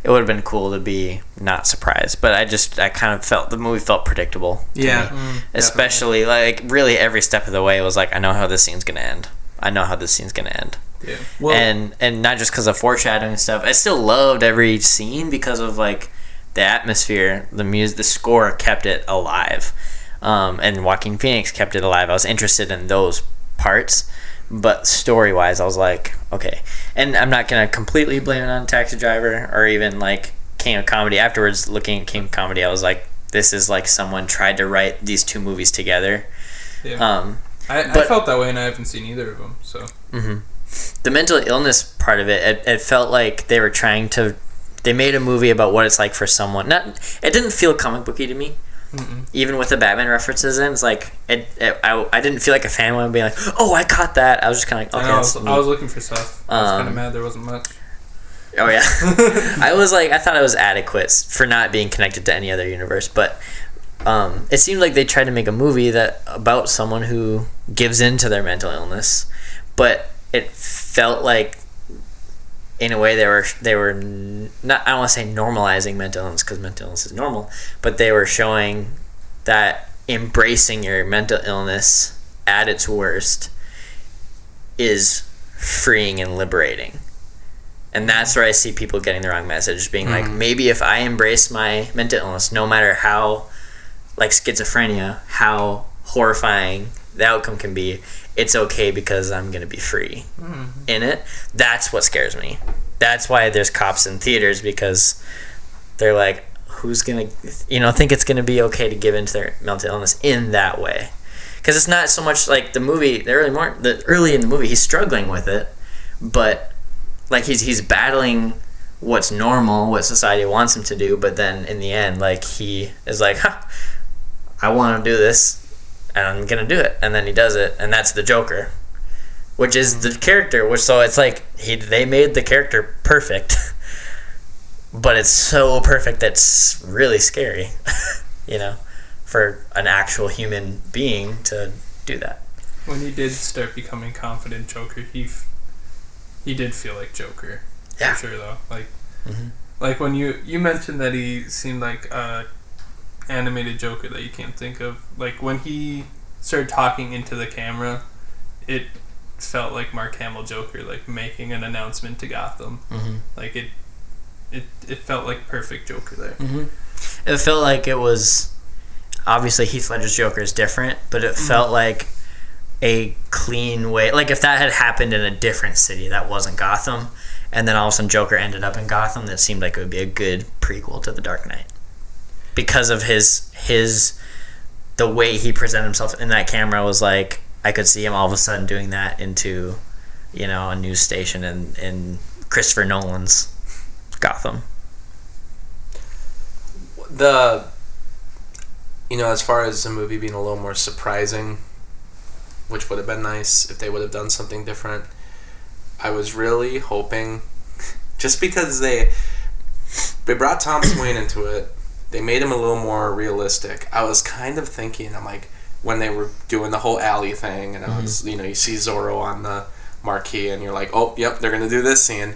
it would have been cool to be not surprised, but I just I kind of felt the movie felt predictable. Yeah. me. Mm, especially like really every step of the way was like I know how this scene's gonna end. I know how this scene's gonna end. Yeah. Well, and and not just because of foreshadowing and stuff. I still loved every scene because of like the atmosphere, the music, the score kept it alive, um, and Joaquin Phoenix kept it alive. I was interested in those parts, but story wise, I was like, okay. And I'm not gonna completely blame it on Taxi Driver or even like King of Comedy. Afterwards, looking at King of Comedy, I was like, this is like someone tried to write these two movies together. Yeah. Um, I, I felt that way, and I haven't seen either of them. So Mhm. the mental illness part of it, it, it felt like they were trying to they made a movie about what it's like for someone not it didn't feel comic booky to me even with the batman references in it's like it, it I, I didn't feel like a fan would be like oh i caught that i was just kind of like I, okay I, was. I was looking for stuff. I was kind of Um, mad there wasn't much. oh yeah [LAUGHS] i was like i thought it was adequate for not being connected to any other universe but um, it seemed like they tried to make a movie that about someone who gives in to their mental illness but it felt like in a way they were they were not I don't want to say normalizing mental illness because mental illness is normal, but they were showing that embracing your mental illness at its worst is freeing and liberating. And that's where I see people getting the wrong message, being like, maybe if I embrace my mental illness, no matter how, like schizophrenia, how horrifying the outcome can be, it's okay because I'm to be free mm-hmm. in it. That's what scares me. That's why there's cops in theaters because they're like, who's gonna you know think it's gonna be okay to give into their mental illness in that way because it's not so much like the movie the early more the early in the movie he's struggling with it but like he's he's battling what's normal what society wants him to do but then in the end like he is like huh, i want to do this and i'm gonna do it and then he does it and that's the joker which is the character which so it's like he they made the character perfect [LAUGHS] but it's so perfect that's really scary [LAUGHS] you know for an actual human being to do that When he did start becoming confident Joker, he f- he did feel like Joker. Yeah. For sure though. Like Mhm. like when you you mentioned that he seemed like a animated Joker that you can't think of. Like when he started talking into the camera, it felt like Mark Hamill Joker, like making an announcement to Gotham. Mhm. Like it it it felt like perfect Joker there. it felt like it was obviously Heath Ledger's Joker is different, but it felt like a clean way. Like if that had happened in a different city that wasn't Gotham, and then all of a sudden Joker ended up in Gotham, that seemed like it would be a good prequel to The Dark Knight because of his his the way he presented himself in that camera was like I could see him all of a sudden doing that into you know a news station in in Christopher Nolan's Gotham. the you know as far as the movie being a little more surprising which would have been nice if they would have done something different i was really hoping [LAUGHS] just because they they brought Tom wayne into it they made him a little more realistic i was kind of thinking i'm like when they were doing the whole alley thing and i was mm-hmm. you know you see zorro on the marquee and you're like oh yep they're gonna do this scene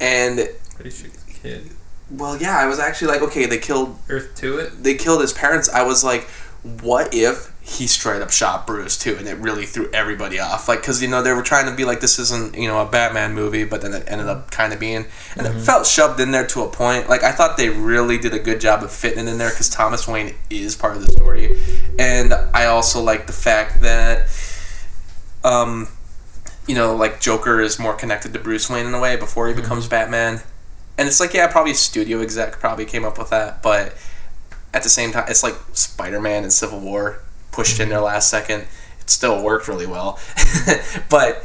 and Pretty sure kid. well yeah i was actually like okay they killed Earth to it. they killed his parents, I was like, what if he straight up shot Bruce too? And it really threw everybody off. Like, because, you know, they were trying to be like, this isn't, you know, a Batman movie, but then it ended up kind of being. And it felt shoved in there to a point. Like, I thought they really did a good job of fitting it in there because Thomas Wayne is part of the story. And I also like the fact that, um, you know, like Joker is more connected to Bruce Wayne in a way before he becomes Batman. And it's like, yeah, probably a studio exec probably came up with that, but at the same time, it's like Spider Man and Civil War pushed in there last second. It still worked really well, [LAUGHS] but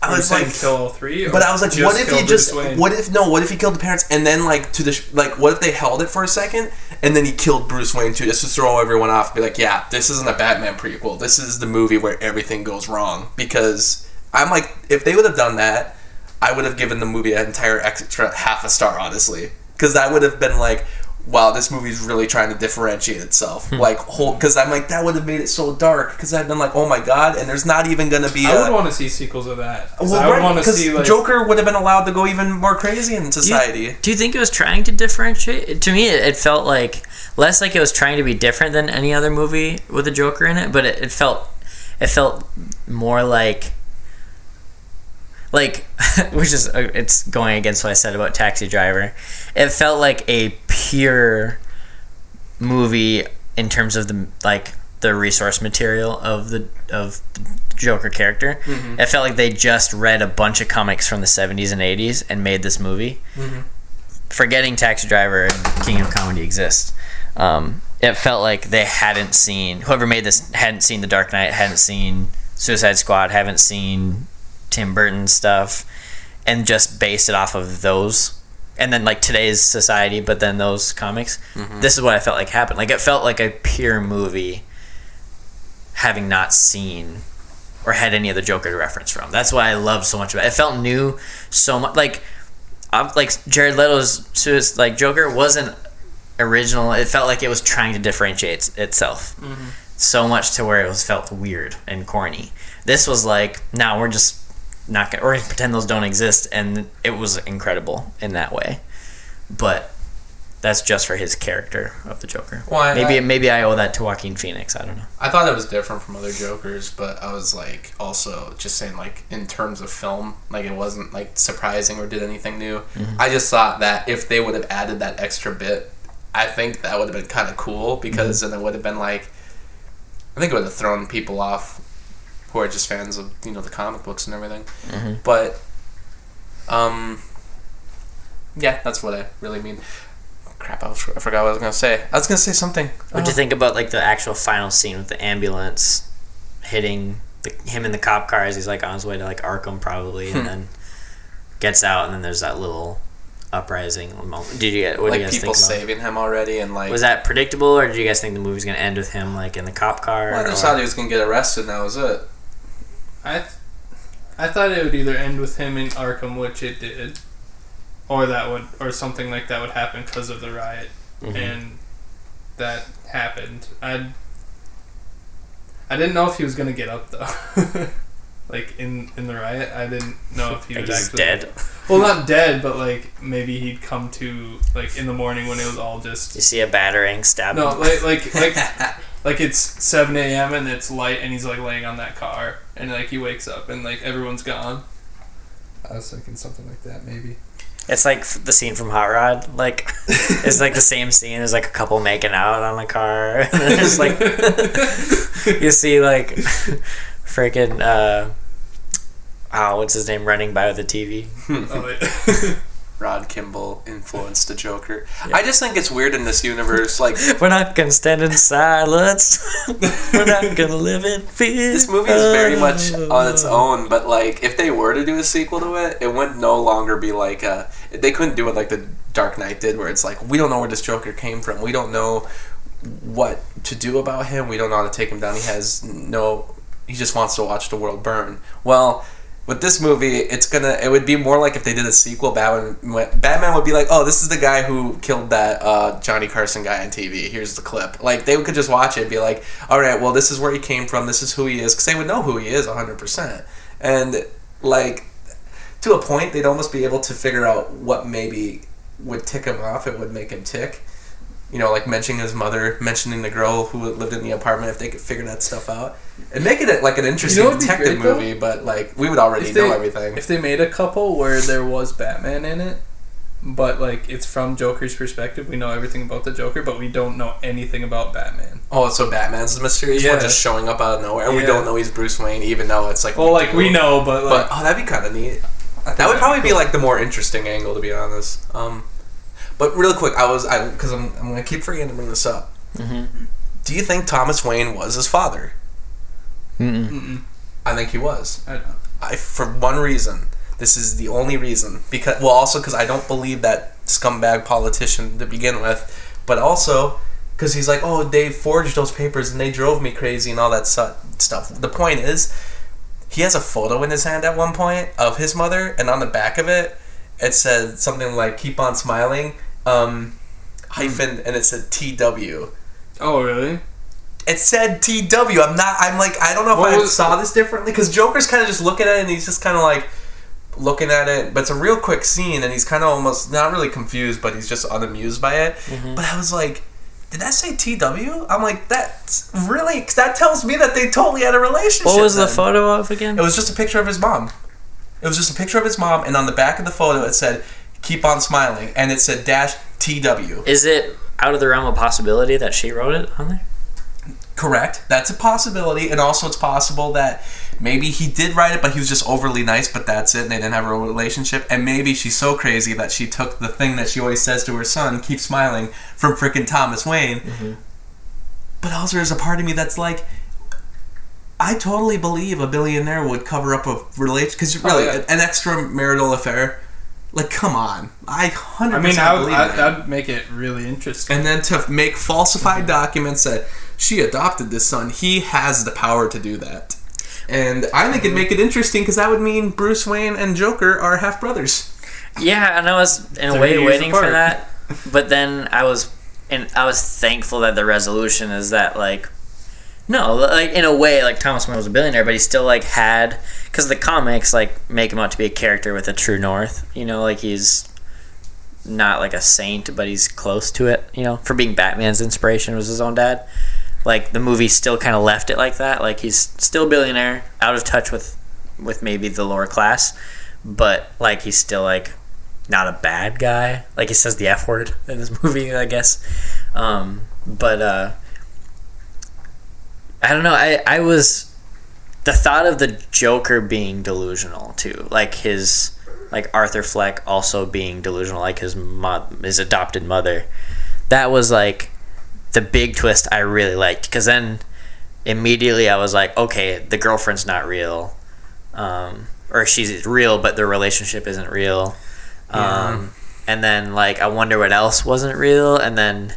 I Are was like, kill all three? But I was like, what if he just, Wayne? what if no, what if he killed the parents and then like to the sh- like, what if they held it for a second and then he killed Bruce Wayne too, just to throw everyone off, be like, yeah, this isn't a Batman prequel. This is the movie where everything goes wrong because I'm like, if they would have done that, I would have given the movie an entire extra half a star, honestly, because that would have been like. Wow, this movie's really trying to differentiate itself. Hmm. Like, whole because I'm like that would have made it so dark. Because I've been like, oh my god, and there's not even gonna be. I a- would want to see sequels of that. 'Cause well, I would right, want to 'cause see like Joker would have been allowed to go even more crazy in Do you- society. Do you, think it was trying to differentiate? To me, it, it felt like less like it was trying to be different than any other movie with a Joker in it, but it, it felt it felt more like like [LAUGHS] which is uh, it's going against what I said about Taxi Driver. It felt like a pure movie in terms of the like the resource material of the of the Joker character. It felt like they just read a bunch of comics from the 70s and 80s and made this movie. Forgetting Taxi Driver and King of Comedy exists. Um, it felt like they hadn't seen whoever made this hadn't seen The Dark Knight, hadn't seen Suicide Squad, haven't seen Tim Burton stuff, and just based it off of those. And then like today's society, but then those comics. Mm-hmm. This is what I felt like happened. Like it felt like a pure movie, having not seen or had any of the Joker to reference from. That's why I loved so much about it. It felt new, so much like, I'm like Jared Leto's Suicide like Joker wasn't original. It felt like it was trying to differentiate itself mm-hmm. so much to where it was felt weird and corny. This was like, now we're just not gonna, we're gonna pretend those don't exist, and it was incredible in that way. But that's just for his character of the Joker. Well, I- maybe I- maybe I owe that to Joaquin Phoenix. I don't know. I thought it was different from other Jokers, but I was like also just saying like in terms of film, like it wasn't like surprising or did anything new. Mm-hmm. I just thought that if they would have added that extra bit, I think that would have been kind of cool because mm-hmm. then it would have been like, I think it would have thrown people off who are just fans of you know the comic books and everything. But, um, yeah, that's what I really mean. crap, I, was, I forgot what I was gonna say. I was gonna say something. What'd you think about like the actual final scene with the ambulance hitting the, him in the cop car as he's like on his way to like Arkham probably, Hmm. and then gets out, and then there's that little uprising moment. Did you get what do like you guys people think? About? saving him already, and like Was that predictable, or did you guys think the movie was gonna end with him like in the cop car? Well, I just or- thought he was gonna get arrested, and that was it. I, th- I thought it would either end with him in Arkham, which it did, or that would, or something like that would happen because of the riot, Mhm. and that happened. I, I didn't know if he was gonna get up though, [LAUGHS] like in in the riot. I didn't know if he was he's actually dead. Well, not dead, but like maybe he'd come to like in the morning when it was all just You see a battering stab. no, him. like like like [LAUGHS] like it's seven a.m. and it's light, and he's like laying on that car, and like he wakes up and like everyone's gone. I was thinking something like that, maybe. It's like the scene from Hot Rod. Like [LAUGHS] it's like the same scene. There's like a couple making out on the car. And [LAUGHS] it's like you see like freaking uh, oh, what's his name running by with a TV. Oh. [LAUGHS] Rod Kimball influenced the Joker. I just think it's weird in this universe. Like [LAUGHS] We're not gonna stand in silence. [LAUGHS] We're not gonna live in fear. this movie is very much on its own, but like if they were to do a sequel to it, it would no longer be like uh they couldn't do it like the Dark Knight did, where it's like we don't know where this Joker came from. We don't know what to do about him. We don't know how to take him down. He has no. He just wants to watch the world burn. Well, with this movie, it's gonna. It would be more like if they did a sequel. Batman. Batman would be like, "Oh, this is the guy who killed that uh, Johnny Carson guy on TV. Here's the clip." Like they could just watch it, and be like, "All right, well, this is where he came from. This is who he is," because they would know who he is 100. percent And like to a point, they'd almost be able to figure out what maybe would tick him off. It would make him tick. You know, like mentioning his mother, mentioning the girl who lived in the apartment. If they could figure that stuff out and make it like an interesting would be detective great, movie, but like we would already know everything. if they made a couple where there was Batman in it, but like it's from Joker's perspective, we know everything about the Joker, but we don't know anything about Batman. Oh, so Batman's the mysterious Yeah. one, just showing up out of nowhere, and we don't know he's Bruce Wayne, even though it's like Well, like we know, but like But oh, that'd be kind of neat. That would probably be cool. like the more interesting angle, to be honest. Um, but real quick, I was I because I'm I'm gonna keep forgetting to bring this up. Mm-hmm. Do you think Thomas Wayne was his father? Mm-mm. I think he was. I don't. I for one reason. This is the only reason because well, also because I don't believe that scumbag politician to begin with, but also because he's like, oh, they forged those papers and they drove me crazy and all that su- stuff. The point is, he has a photo in his hand at one point of his mother, and on the back of it, it said something like "keep on smiling," um, hyphen, and it said "TW." Oh really? It said TW. I'm not. I'm like. I don't know if What I was- saw this differently because Joker's kind of just looking at it and he's just kind of like looking at it. But it's a real quick scene and he's kind of almost not really confused, but he's just unamused by it. Mm-hmm. But I was like, did that say TW? I'm like, that's really. Cause that tells me that they totally had a relationship. What was the photo of again? It was just a picture of his mom. It was just a picture of his mom, and on the back of the photo it said, "Keep on smiling," and it said dash TW. Is it out of the realm of possibility that she wrote it on there? Correct. That's a possibility, and also it's possible that maybe he did write it, but he was just overly nice. But that's it, and they didn't have a relationship. And maybe she's so crazy that she took the thing that she always says to her son, "Keep smiling," from freaking Thomas Wayne. Mm-hmm. But also, there's a part of me that's like, I totally believe a billionaire would cover up a relation because oh, really yeah. an extramarital affair. Like, come on, I hundred I mean, percent I would, believe I, that that'd make it really interesting. and then to make falsified mm-hmm. documents that she adopted this son, he has the power to do that. And I think it'd mm-hmm. make it interesting because that would mean Bruce Wayne and Joker are half brothers. Yeah, and I was in a way years waiting for that, but then I was, and I was thankful that the resolution is that like, no, like in a way, like Thomas Wayne was a billionaire, but he still like had because the comics like make him out to be a character with a true north. You know, like he's not like a saint, but he's close to it. You know, for being Batman's inspiration was his own dad. Like the movie still kind of left it like that. Like he's still a billionaire, out of touch with with maybe the lower class, but like he's still like not a bad guy. Like he says the F word in this [LAUGHS] movie, I guess. Um, but uh, I don't know. I I was the thought of the Joker being delusional too, like his like Arthur Fleck also being delusional, like his mo- his adopted mother. that was like the big twist I really liked because then immediately I was like, okay, the girlfriend's not real, um, or she's real, but their relationship isn't real. Um, and then like I wonder what else wasn't real, and then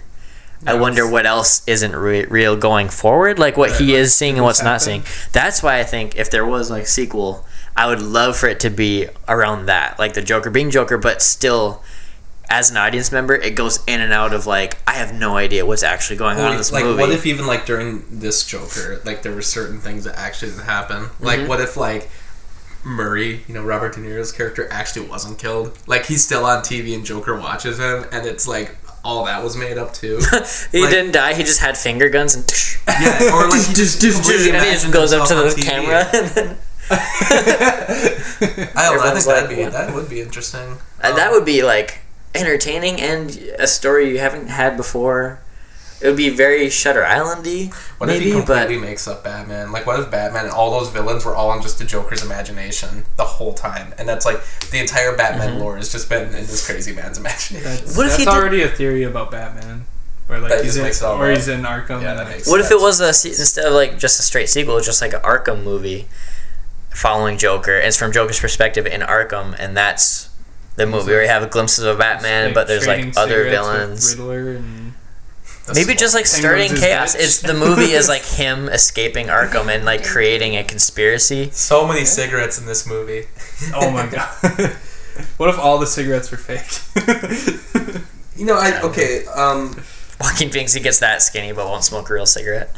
I wonder what else isn't re- real going forward, like what he Right, is seeing and what's what's not seeing. That's why I think if there was like sequel, I would love for it to be around that, like the Joker being Joker, but still. As an audience member, it goes in and out of like I have no idea what's actually going on in this like, movie. what if even like during this Joker, like there were certain things that actually didn't happen? Like, Mhm. what if like Murray, you know, Robert De Niro's character, actually wasn't killed? Like, he's still on TV and Joker watches him, and it's like all that was made up too. [LAUGHS] he like- didn't die. He just had finger guns and yeah, or like he [LAUGHS] just completely and he just goes up to the TV. camera. And then, [LAUGHS] I don't. I think that'd like, be that would be interesting. and that um, would be like entertaining and a story you haven't had before. It would be very Shutter Islandy, What if he maybe, but makes up Batman? Like, what if Batman and all those villains were all in just the Joker's imagination the whole time? And that's like the entire Batman Mm-hmm. lore has just been in this crazy man's imagination. That's, What if that's he did- already a theory about Batman, where like That he's in, makes it or he's in Arkham. Yeah, and, that makes what if it was a se- instead of like just a straight sequel, just like an Arkham movie following Joker? It's from Joker's perspective in Arkham, and that's the movie where you have glimpses of Batman, like, but there's like other cigarettes with villains. Riddler and Maybe just like starting chaos. bitch. It's the movie is like [LAUGHS] him escaping Arkham and like creating a conspiracy. So many cigarettes in this movie. oh my [LAUGHS] god. what if all the cigarettes were fake? [LAUGHS] You know, I okay. Um, Joaquin Phoenix he gets that skinny but won't smoke a real cigarette.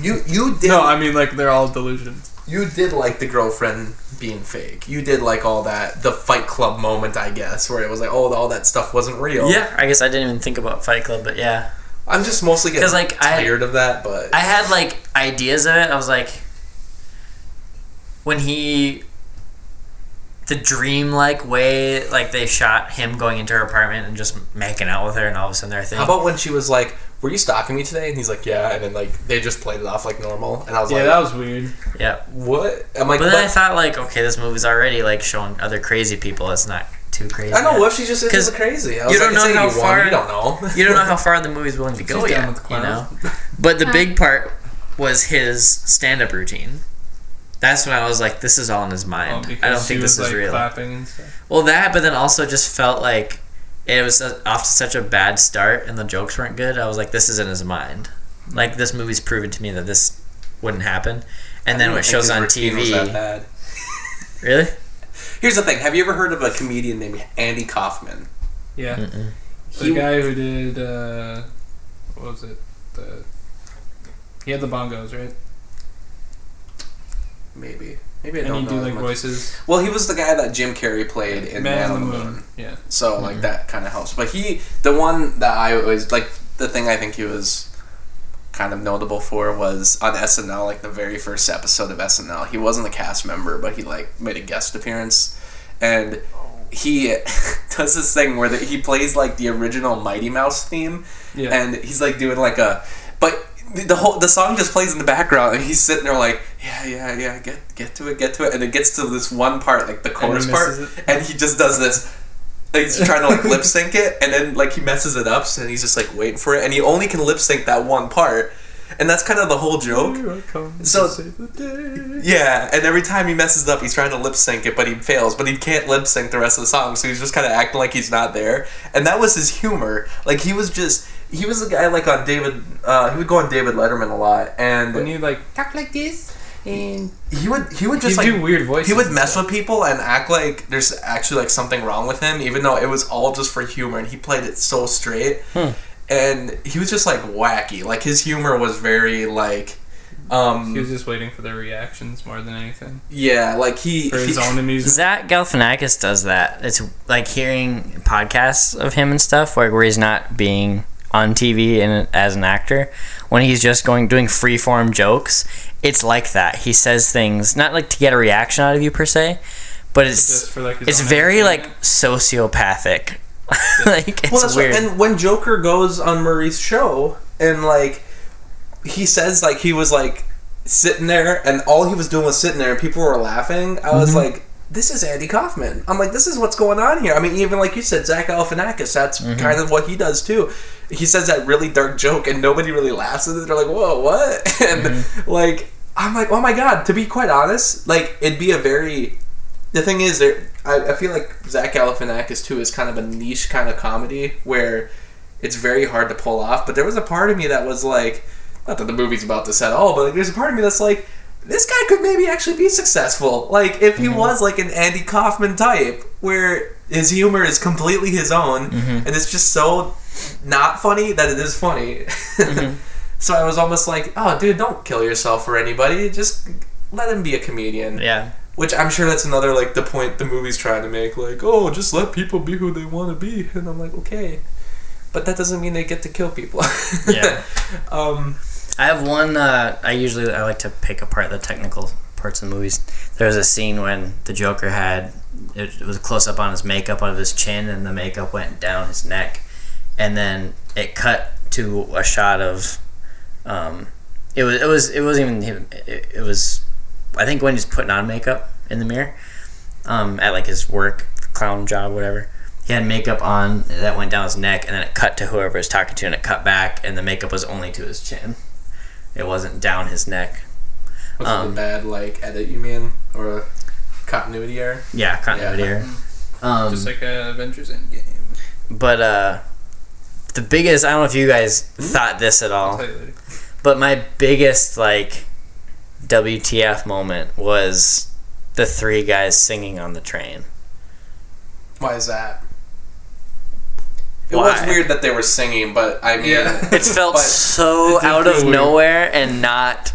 you you did no, I mean like they're all delusions. you did like the girlfriend being fake. You did like all that the Fight Club moment, I guess, where it was like, oh, all that stuff wasn't real. Yeah, I guess I didn't even think about Fight Club, but yeah, I'm just mostly getting 'Cause, like, I- tired of that. But I had like ideas of it. I was like, when he, the dream-like way, like they shot him going into her apartment and just making out with her, and all of a sudden they're a thing. how about when she was like, "Were you stalking me today?" And he's like, "Yeah," and then like they just played it off like normal, and I was Yeah, like, that was weird. yeah, "What?" I'm like, but then I thought like, okay, this movie's already like showing other crazy people. It's not too crazy. I know. yet. What if she just 'Cause isn't crazy? I was you don't like, know how far- You don't know. [LAUGHS] you don't know how far the movie's willing to go She's yet. with You know, but the big part was his stand-up routine. That's when I was like, this is all in his Oh, mind. because I don't she think was this is like real. clapping and stuff. Well, that, but then also just felt like it was uh, off to such a bad start and the jokes weren't good. I was like, this is in his mind. Like, this movie's proven to me that this wouldn't happen. And then when it shows on TV. Really? Here's the thing. Have you ever heard of a comedian named Andy Kaufman? Yeah, Mm-mm. the He- guy who did uh, what was it? The he had the bongos, right? Maybe. Maybe I And don't he know. do as like much. voices. Well, he was the guy that Jim Carrey played in Man, on the Moon. Yeah. So like that kind of helps. But he, the one that I was like, the thing I think he was kind of notable for was on SNL, like the very first episode of SNL. He wasn't a cast member, but he like made a guest appearance, and he [LAUGHS] does this thing where the, he plays like the original Mighty Mouse theme, Yeah. and he's like doing like a, but. the- The whole the song just plays in the background, and he's sitting there like, yeah, yeah, yeah, get get to it, get to it, and it gets to this one part, like the chorus part, it. and he just does this. Like, he's trying to like lip sync it, and then like he messes it up, and he's just like waiting for it, and he only can lip sync that one part, and that's kind of the whole joke. Here I come So- to save the day. Yeah, and every time he messes it up, he's trying to lip sync it, but he fails. But he can't lip sync the rest of the song, so he's just kind of acting like he's not there. And that was his humor. Like he was just he was a guy like on David. Uh, he would go on David Letterman a lot, and When you like talk like this, and he would he would just like do weird voices. he would mess with people and act like there's actually like something wrong with him, even though it was all just for humor, and he played it so straight. And he was just like wacky. Like his humor was very like, um, He was just waiting for their reactions more than anything yeah, like he, for his he- own amusement. Zach Galifianakis does that. It's like hearing podcasts of him and stuff where, where he's not being on TV and as an actor. When he's just going doing freeform jokes, it's like that. He says things not like to get a reaction out of you per se, but it's for like it's very like entertainment. sociopathic. [LAUGHS] like it's well, that's weird. What, and when Joker goes on Murray's show and like he says like he was like sitting there and all he was doing was sitting there and people were laughing. I was Mm-hmm. like, this is Andy Kaufman. I'm like, this is what's going on here. I mean, even like you said, Zach Galifianakis, that's mm-hmm. kind of what he does too. He says that really dark joke, and nobody really laughs at it. They're like, whoa, what? [LAUGHS] And mm-hmm. like, I'm like, oh my god. To be quite honest, like, it'd be a very. The thing is, there. I, I feel like Zach Galifianakis too is kind of a niche kind of comedy where it's very hard to pull off. But there was a part of me that was like, not that the movie's about this at all, but like, there's a part of me that's like, this guy could maybe actually be successful. Like if he mm-hmm. was like an Andy Kaufman type, where his humor is completely his own, mm-hmm. and it's just so not funny that it is funny. Mm-hmm. [LAUGHS] so I was almost like, oh, dude, don't kill yourself for anybody. Just let him be a comedian. Yeah. Which I'm sure that's another like the point the movie's trying to make. Like, oh, just let people be who they want to be, and I'm like, okay. But that doesn't mean they get to kill people. Yeah. [LAUGHS] um. I have one. Uh, I usually I like to pick apart the technical parts of the movies. There was a scene when the Joker had it, was a close up on his makeup of his chin, and the makeup went down his neck, and then it cut to a shot of. Um, it was it was it wasn't even. It, it was, I think when he's putting on makeup in the mirror, um, at like his work clown job, whatever. He had makeup on that went down his neck, and then it cut to whoever was talking to, and it cut back, and the makeup was only to his chin. It wasn't down his neck. Was it Um, a bad like edit you mean or a continuity error? Yeah, continuity Yeah. error. Um, Just like uh, Avengers Endgame. but uh, the biggest, I don't know if you guys thought this at all, but my biggest like WTF moment was the three guys singing on the train. Why is that? It Why? was weird that they were singing, but I mean, Yeah. [LAUGHS] It felt so it out of weird. nowhere and not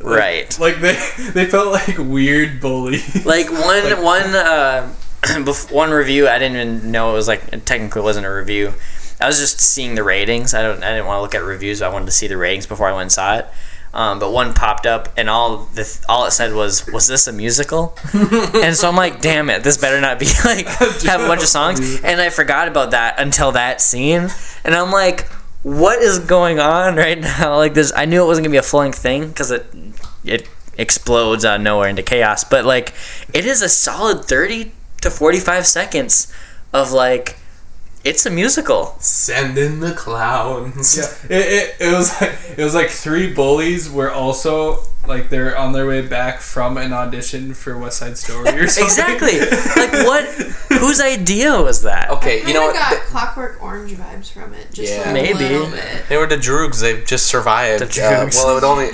right. Like they [LAUGHS] they felt like weird bullies. Like one Like- one uh, [CLEARS THROAT] bef- one review, I didn't even know it was like it technically wasn't a review. I was just seeing the ratings. I don't. I didn't want to look at reviews. I wanted to see the ratings before I went and saw it. Um, but one popped up, and all the all it said was, "Was this a musical?" [LAUGHS] and so I'm like, "Damn it! This better not be [LAUGHS] like [LAUGHS] have a bunch of songs." And I forgot about that until that scene, and I'm like, "What is going on right now?" Like this, I knew it wasn't gonna be a flowing thing because it it explodes out of nowhere into chaos. But like, it is a solid thirty to forty-five seconds of like, it's a musical. send in the clowns. Yeah, [LAUGHS] it, it, it was like it was like three bullies were also like they're on their way back from an audition for West Side Story or [LAUGHS] something. Exactly. [LAUGHS] like what? Whose idea was that? Okay, you know Kinda what? got Clockwork Orange vibes from it. Just Yeah. a Maybe. little bit. They were the Droogs. They've just survived. The Uh, Droogs. well, it would only.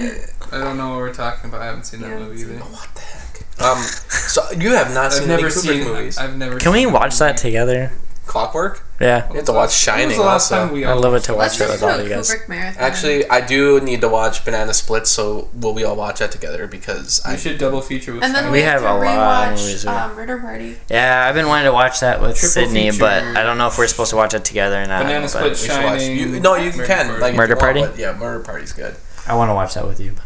I don't know what we're talking about. I haven't seen that Yeah, movie either. What the heck? Um, so you have not seen. I've seen never any Kubrick seen. movies. I've never. Can we watch that movie. together? Clockwork. Yeah. You have to watch Shining the last also. time we I love it to watch it with all you guys. Actually, I do need to watch Banana Split, so will we all watch that together? Because We I should double feature with. and then we, We have, have to a lot of movies, yeah. uh, Murder Party. Yeah, I've been wanting to watch that with Triple Sydney, feature. but I don't know if we're supposed to watch it together or not. Banana Split, we should watch. Shining. You, no, you Murder can. Party. Like, Murder you want, Party? but yeah, Murder Party's good. I want to watch that with you. But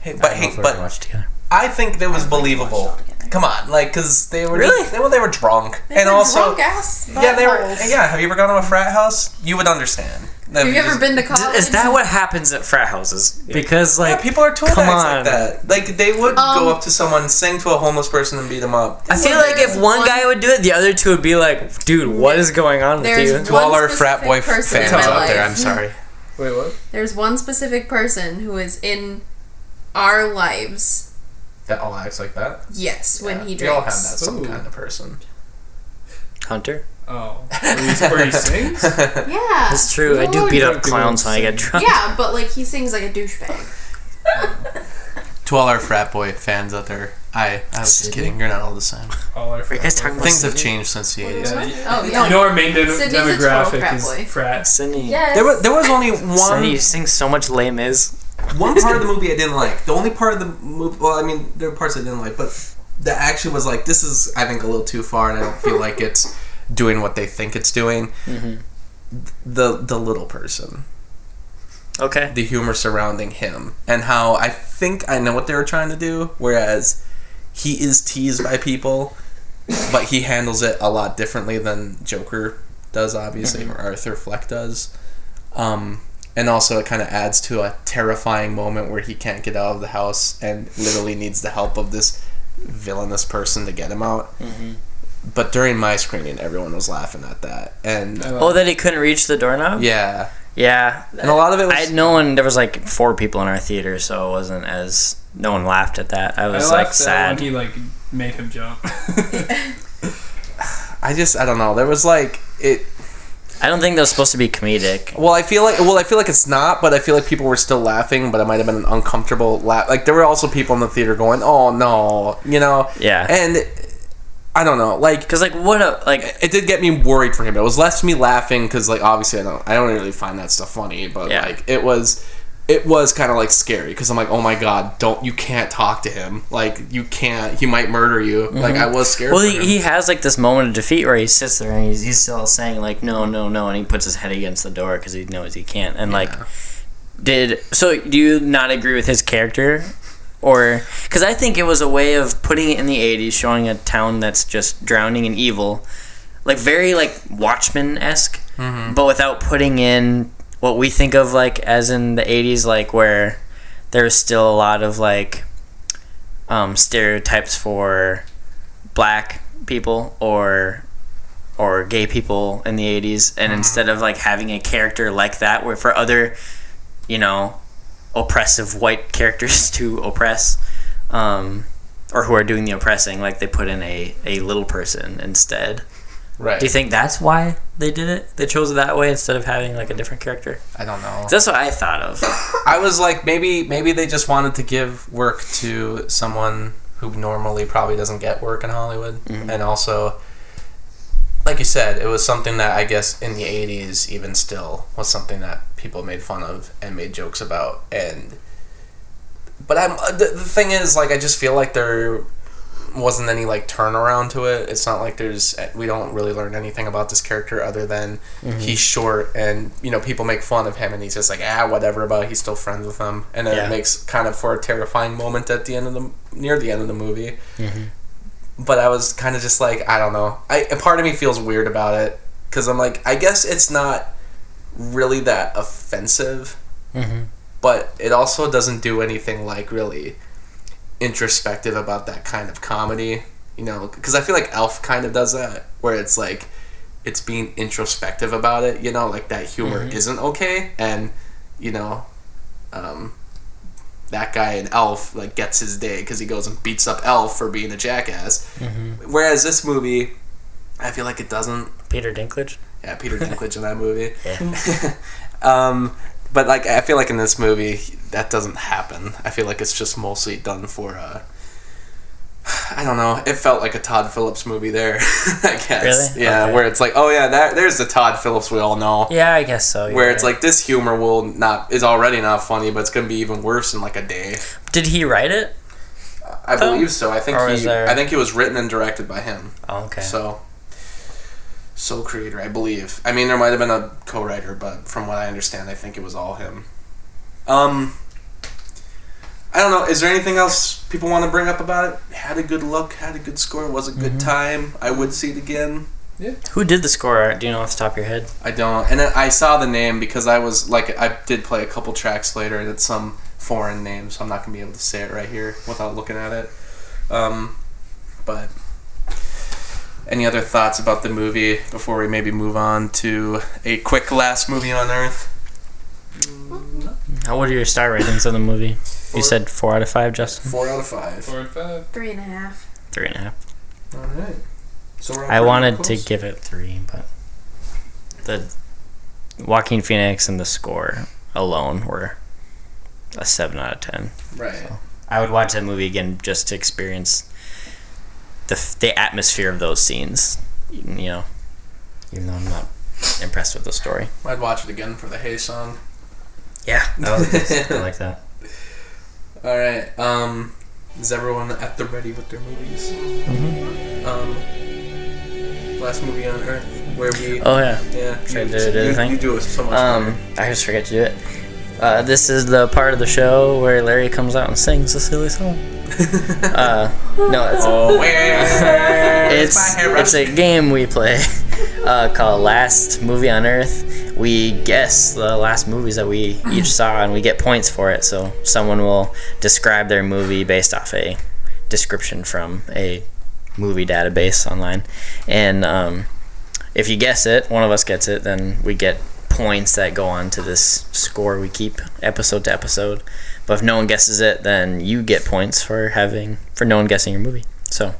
Hey, I but don't know hey, if we're gonna but watch it together. I think that was I'd like to watch it believable. Come on, like, cause they were Really? just, they, well, they were drunk, They and were also drunk ass yeah, they were. Yeah, have you ever gone to a frat house? You would understand. Have you ever been to college? Is that what happens at frat houses? Because Yeah, like people are tool come bags on. like that. Like they would Um, go up to someone, sing to a homeless person, and beat them up. I feel like if one, one- guy would do it, the other two would be like, "Dude, what is going on with you?" To all our frat boy fans in my out there. I'm sorry. Wait, what? There's one specific person who is in our lives. That all acts like that. Yes, when Yeah, he drinks. we all have that drinks. some Ooh. kind of person. Hunter. Oh, where he, where he sings? [LAUGHS] Yeah. That's true. I do beat up clowns when I get drunk. Yeah, but like he sings like a douchebag. [LAUGHS] to all our frat boy fans out there, I I was just kidding. You're not all the same. All our Are you guys talking about Things have changed since the 80s. Yeah, you- Oh, yeah. You know our main de- Sydney's a total demographic frat is boy. frats. Sydney. Yes. There was there was only Sydney one sings so much Les Mis. One part of the movie I didn't like. The only part of the movie, well, I mean, there were parts I didn't like, but the action was like, this is, I think, a little too far, and I don't feel [LAUGHS] like it's doing what they think it's doing. The the little person, Okay. the humor surrounding him, and how I think I know what they were trying to do, whereas he is teased by people, but he handles it a lot differently than Joker does, obviously, or Arthur Fleck does. Um, and also, it kind of adds to a terrifying moment where he can't get out of the house and literally needs the help of this villainous person to get him out. Mm-hmm. But during my screening, everyone was laughing at that, and Oh, that he couldn't reach the doorknob. yeah, Yeah, and a lot of it was I no one. There was like four people in our theater, so it wasn't as no one laughed at that. I I was laughed like sad. when he like made him jump. [LAUGHS] [SIGHS] I just I don't know. There was like it. I don't think that was supposed to be comedic. Well, I feel like well, I feel like it's not, but I feel like people were still laughing, but it might have been an uncomfortable laugh. Like there were also people in the theater going, "Oh no," you know. Yeah. And I don't know, like Because like what a like it did get me worried for him. It was less me laughing because like obviously I don't I don't really find that stuff funny, but Yeah. like it was it was kind of like scary because I'm like, oh my god, don't you can't talk to him. Like you can't. He might murder you. Like I was scared. Well, he, he has like this moment of defeat where he sits there and he's, he's still saying like no, no, no, and he puts his head against the door because he knows he can't. And like, did so? Do you not agree with his character, or because I think it was a way of putting it in the '80s, showing a town that's just drowning in evil, like very like Watchmen esque, mm-hmm. but without putting in what we think of like as in the '80s, like where there's still a lot of like um, stereotypes for black people or or gay people in the 80s and instead of like having a character like that where for other you know oppressive white [LAUGHS] characters to oppress um, or who are doing the oppressing like they put in a, a little person instead right. do you think that's why they did it they chose it that way instead of having like a different character I don't know. that's what i thought of [COUGHS] I was like, maybe maybe they just wanted to give work to someone who normally probably doesn't get work in Hollywood, mm-hmm. and also, like you said, it was something that I guess in the '80s, even still, was something that people made fun of and made jokes about, and. But I'm uh, the, the thing is, like, I just feel like there wasn't any like turnaround to it. It's not like there's we don't really learn anything about this character other than mm-hmm. he's short and you know people make fun of him and he's just like ah whatever but he's still friends with them and then Yeah. it makes kind of for a terrifying moment at the end of the near the end of the movie. Mm-hmm. But I was kind of just like I don't know. I a part of me feels weird about it because I'm like I guess it's not really that offensive, mm-hmm. but it also doesn't do anything like really introspective about that kind of comedy. You know, because I feel like Elf kind of does that, where it's like it's being introspective about it. You know, like that humor isn't okay, and you know, um, that guy in Elf like gets his day because he goes and beats up Elf for being a jackass. Whereas this movie, I feel like it doesn't. peter dinklage Yeah, Peter Dinklage in that movie. [LAUGHS] yeah [LAUGHS] Um, but like I feel like in this movie that doesn't happen. I feel like it's just mostly done for. Uh, [SIGHS] I don't know. It felt like a Todd Phillips movie there. [LAUGHS] I guess. Really? Yeah, Okay. where it's like, oh yeah, that there's the Todd Phillips we all know. yeah i guess so Where it's like this humor will not is already not funny, but it's gonna be even worse in like a day. did he write it I believe so. I think Or he. there- I think it was written and directed by him. oh, okay So, sole creator, I believe. I mean, there might have been a co-writer, but from what I understand, I think it was all him. Um, I don't know. Is there anything else people want to bring up about it? Had a good look, had a good score, was a good time. I would see it again. Yeah. Who did the score? Do you know off the top of your head? I don't, and I saw the name because I was like, I did play a couple tracks later, and it's some foreign name, so I'm not gonna be able to say it right here without looking at it. Um, but any other thoughts about the movie before we maybe move on to a quick last movie on Earth? How what are your star ratings of the movie? You said four out of five, Justin. Four out of five. Four and five. Three and a half. Three and a half. All right. So we're I wanted to give it three, but the Joaquin Phoenix and the score alone were a seven out of ten. right. I would watch that movie again just to experience the the atmosphere of those scenes. You know, even though I'm not impressed with the story. I'd watch it again for the Hey song. Yeah, was, I [LAUGHS] like that. All right. Um, is everyone at the ready with their movies? Um, last movie on Earth where we. Oh yeah. yeah. you, do- do the you, thing? you do it so much. Um, I just forget to do it. Uh, this is the part of the show where Larry comes out and sings a silly song. [LAUGHS] uh, no, it's oh, it's it's a game we play [LAUGHS] uh, called Last Movie on Earth. We guess the last movies that we each saw, and we get points for it. So someone will describe their movie based off a description from a movie database online, and um, if you guess it, one of us gets it, then we get points that go on to this score we keep episode to episode. But if no one guesses it, then you get points for having for no one guessing your movie. So,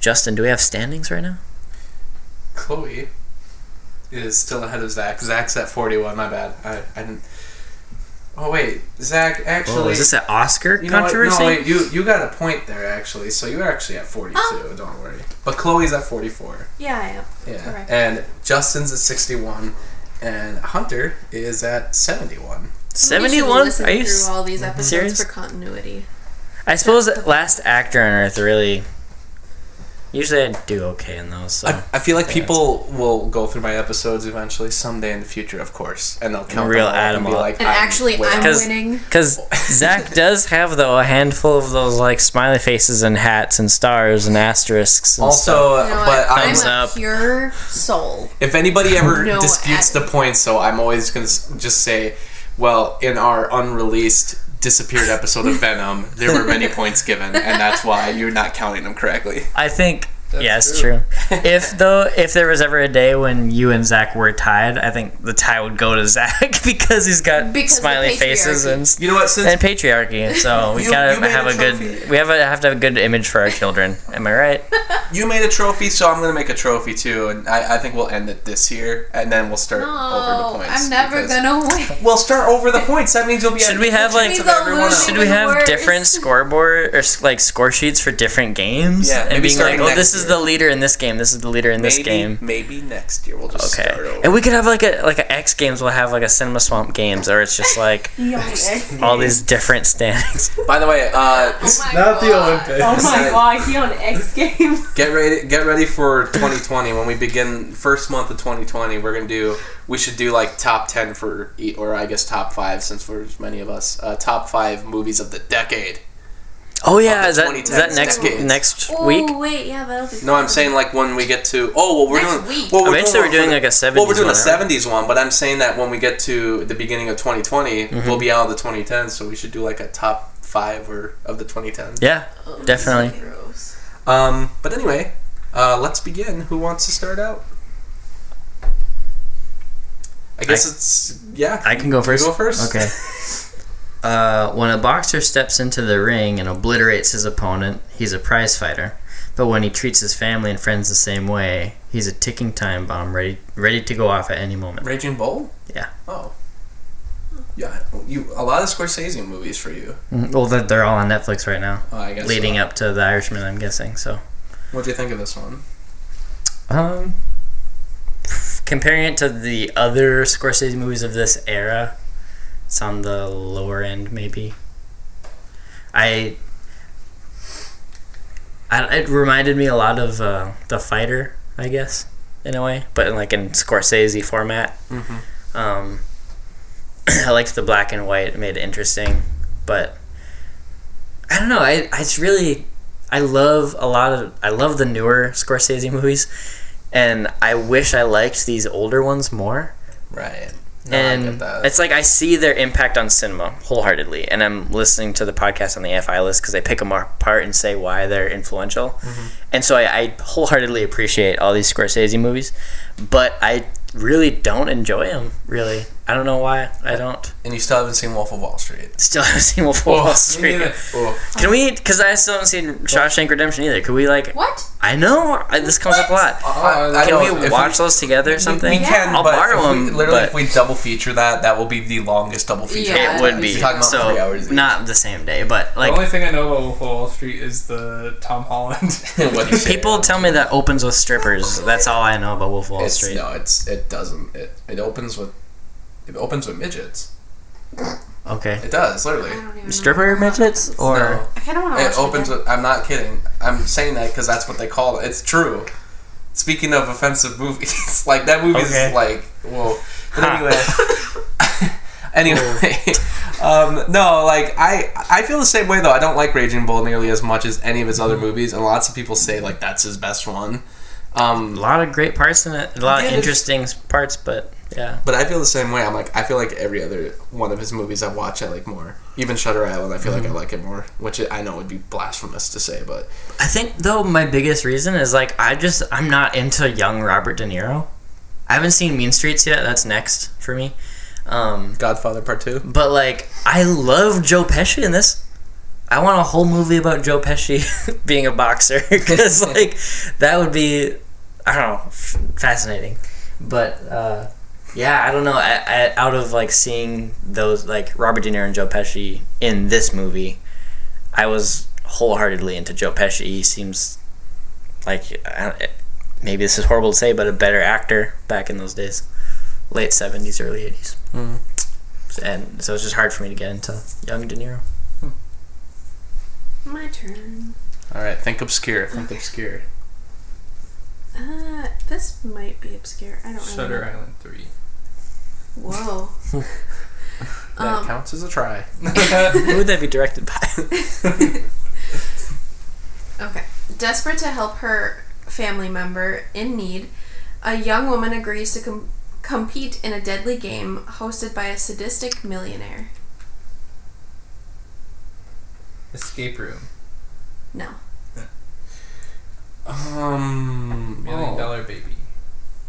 Justin, do we have standings right now? Chloe is still ahead of Zach. Zach's at 41. My bad. I, I didn't. Oh wait, Zach actually. Oh, is this an Oscar you know what? controversy? No, wait. You you got a point there actually. So you're actually at 42. Oh. Don't worry. But Chloe's at 44. Yeah, I am. Yeah. Correct. And Justin's at 61, and Hunter is at 71. 71? Are you through all these episodes serious? for continuity? I suppose that Last Actor on Earth really. Usually I do okay in those. So. I, I feel like Yeah, people will go through my episodes eventually, someday in the future, of course, and they'll count Reel them all add be like, And actually, way I'm off. 'Cause- winning. Because Zach [LAUGHS] does have though a handful of those like smiley faces and hats and stars and asterisks. And stuff. Also, You know but? I'm, I'm a up. pure soul. if anybody ever No disputes ad- the points, so I'm always gonna just say, well, in our unreleased disappeared episode of Venom, there were many [LAUGHS] points given, and that's why you're not counting them correctly. I think That's yeah, it's true. [LAUGHS] if though, if there was ever a day when you and Zach were tied, I think the tie would go to [LAUGHS] Zach because he's got Because smiley faces and You know what? Since and patriarchy. So [LAUGHS] we You- gotta you have a a, good. We have a have to have a good image for our children. Am I right? you made a trophy, so I'm gonna make a trophy too, and I, I think we'll end it this year, and then we'll start over the points. I'm never because- gonna win. We'll start over the points. That means you'll be. Should we have like Means I'll everyone lose else. should we have worse. different scoreboard or like score sheets for different games? Yeah, and maybe being like, oh, this is year. the leader in this game. This is the leader in this maybe, game. Maybe next year we'll just Okay, start over. and we could have like a like a X Games. We'll have like a Cinema Swamp Games, or it's just like [LAUGHS] all these different standings. [LAUGHS] By the way, uh, Not the Olympics. Oh my Sad. god, he on X Games. [LAUGHS] get ready get ready for 2020 when we begin first month of 2020 we're gonna do we should do like top 10 for e- or i guess top 5 since there's many of us uh, top 5 movies of the decade Oh yeah, is that is that next decades. next Oh week? wait, yeah, that'll be. no i'm saying like when we get to oh well we're Next doing week. well, we're Eventually, one we're doing like a the- 70s well we're doing one, a right? 70s one but i'm saying that when we get to the beginning of 2020 Mm-hmm. we'll be out of the 2010s so we should do like a top 5 or of the 2010s Yeah, definitely. Um but anyway uh, let's begin who wants to start out I guess I- it's yeah. I can go first. go first? Okay. [LAUGHS] Uh, when a boxer steps into the ring and obliterates his opponent, he's a prize fighter. But when he treats his family and friends the same way, he's a ticking time bomb ready ready to go off at any moment. Raging Bull. Yeah. Oh. Yeah, you a lot of Scorsese movies for you. Mhm. Well, they're- they're all on Netflix right now, Oh, I guess. leading so. up to The Irishman. I'm guessing. So, What do you think of this one? um, comparing it to the other Scorsese movies of this era, it's on the lower end, maybe. I, I it reminded me a lot of uh, The Fighter, I guess, in a way, but in like in Scorsese format. Mhm. Um, [CLEARS THROAT] I liked the black and white; it made it interesting, but I don't know. I, I it's really I love a lot of I love the newer Scorsese movies, and I wish I liked these older ones more. Right. No, and it's like I see their impact on cinema wholeheartedly, and I'm listening to the podcast on the FI list because they pick them apart and say why they're influential, Mm-hmm. and so I, I wholeheartedly appreciate all these Scorsese movies, but I really don't enjoy them. Really, I don't know why. I don't. and you still haven't seen Wolf of Wall Street. Still haven't seen Wolf of Wall Street. Oh. Can we? Because I still haven't seen Shawshank Redemption either. Could we like? What? I know I, this comes up a lot. I- I uh, uh, Can don't- we if watch those together or something? We can, I'll but borrow if we, them. literally, but if we double feature that, that will be the longest double feature. Yeah. it would be You're talking about so three hours each. not the same day, but like. the only thing I know about Wolf of Wall Street is the Tom Holland. [LAUGHS] What do you say? people tell me that opens with strippers. That's all I know about Wolf of Wall It's, Street. no, it's it doesn't. It, it opens with it opens with midgets. Okay, It does literally. I don't even know stripper midgets or No. I kind of want to watch It opens again. with. I'm not kidding. I'm saying that because that's what they call it. It's true. Speaking of offensive movies, [LAUGHS] like that movie Okay. is like whoa. But Ha. anyway, [LAUGHS] anyway, [LAUGHS] um, no, like I I feel the same way though. I don't like Raging Bull nearly as much as any of his other Mm-hmm. movies, and lots of people say like that's his best one. a Um, lot of great parts in it. A lot Yeah, of interesting parts, but Yeah. But I feel the same way. I'm like, I feel like every other one of his movies I watch, I like more. Even Shutter Island, I feel like I like it more, which I know would be blasphemous to say, but I think though my biggest reason is like I just I'm not into young Robert De Niro. I haven't seen Mean Streets yet. That's next for me. Um, Godfather Part Two. but like I love Joe Pesci in this. I want a whole movie about Joe Pesci [LAUGHS] being a boxer [LAUGHS] because [LAUGHS] like that would be I don't know f- fascinating. But uh, yeah, I don't know. I, I, out of like seeing those like Robert De Niro and Joe Pesci in this movie, I was wholeheartedly into Joe Pesci. He seems like I, maybe this is horrible to say, but a better actor back in those days, late seventies, early eighties. And so it's just hard for me to get into young De Niro. My turn. All right, think obscure. Think obscure. Uh, this might be obscure. I don't really Shutter know. Island 3. Whoa. [LAUGHS] That Um, counts as a try. [LAUGHS] Who would that be [LAUGHS] directed by? Okay. Desperate to help her family member in need, a young woman agrees to com- compete in a deadly game hosted by a sadistic millionaire. Escape Room. No. Um. Million oh, Dollar Baby.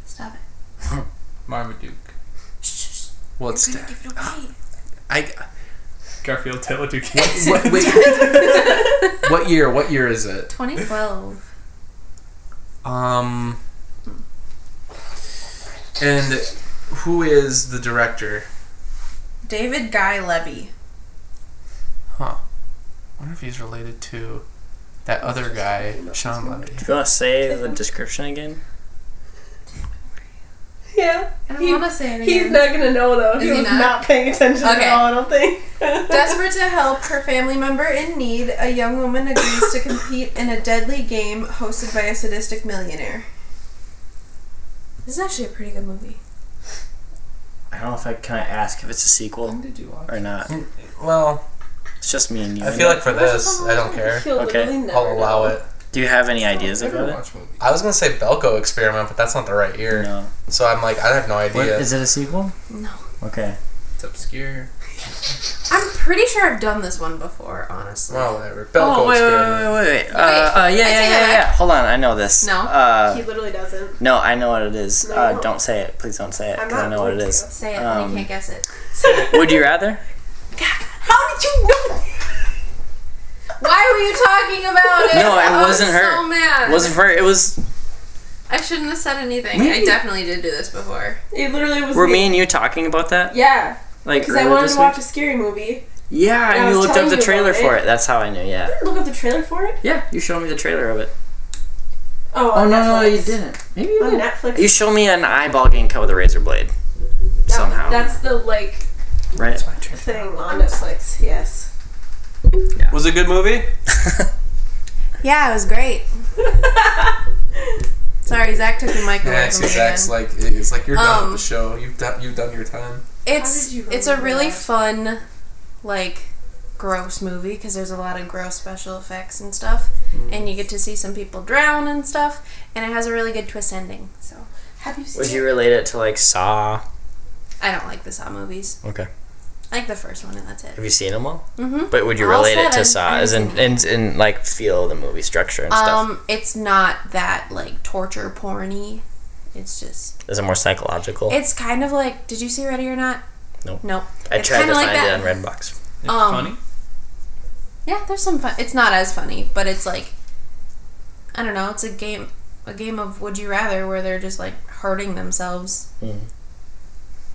Stop it. Marmaduke. Shh, shh, shh. What's You're gonna that? give it away. I. [LAUGHS] Garfield Tale of Two Kids. What, wait, [LAUGHS] what year? What year is it? 2012. Um. And who is the director? David Guy Levy. Huh. I wonder if he's related to that other guy, Shawn Levy. Do you want to say the description again? Yeah. I don't He- want to say it He's not gonna know though. He Is he was not? not? paying attention Okay. at all. I don't think. [LAUGHS] Desperate to help her family member in need, a young woman agrees to compete in a deadly game hosted by a sadistic millionaire. This is actually a pretty good movie. I don't know if I can I ask if it's a sequel did you watch? or not. Well, It's just me and you. I feel like for this, I don't care. Okay. I'll allow know. it. Do you have any ideas I about it? I was gonna say Belko experiment, but that's not the right year. No. So I'm like, I have no idea. is it a sequel? No. Okay. It's obscure. [LAUGHS] I'm pretty sure I've done this one before, honestly. well, whatever. Belko Oh wait, wait, experiment. wait, wait, wait. Wait, Uh, uh, yeah, I yeah, yeah, yeah. Hold on, I know this. No? Uh, He literally doesn't. no, I know what it is. No, uh, don't. don't say it. Please don't say it I'm because I know what it is. going to. Say it Um, and you can't guess it. Would you rather? God, [LAUGHS] How did you know? Why were you talking about it? No, it I was wasn't her. So mad. It wasn't her. it was I shouldn't have said anything. Maybe- I definitely did do this before. It literally was. were me and you talking about that? Yeah, Like because I wanted to watch a scary movie. Yeah, I and you looked up the trailer for it. it. That's how I knew. Yeah. Look up the trailer for it. Yeah, you showed me the trailer of it. Oh, Oh on no, no, Netflix. you didn't. Maybe you On did. Netflix. You showed me an eyeball getting cut with a razor blade. That- Somehow, That's the like right? thing on Netflix. Yes. Was it a good movie? [LAUGHS] Yeah, it was great. [LAUGHS] Sorry, Zach took the mic away Yeah, from me Zach's again. like, it's like you're done Um, with the show. You've done, you've done your time. It's you it's a really that? fun, like, gross movie because there's a lot of gross special effects and stuff, and you get to see some people drown and stuff, and it has a really good twist ending. So Have you seen Would it? you relate it to like Saw? I don't like the Saw movies. Okay. I like the first one and that's it. Have you seen them all? Mm-hmm. But would you All relate it to Saw, I as in, haven't and, and like feel the movie structure and stuff? Um, it's not that like torture porny. It's just Is it more psychological? it's kind of like. Did you see Ready or Not? Nope. Nope. I it's tried to like find that. it on Redbox. It's Um, funny. Yeah, there's some fun. It's not as funny, but it's like I don't know. It's a game, a game of Would You Rather, where they're just like hurting themselves.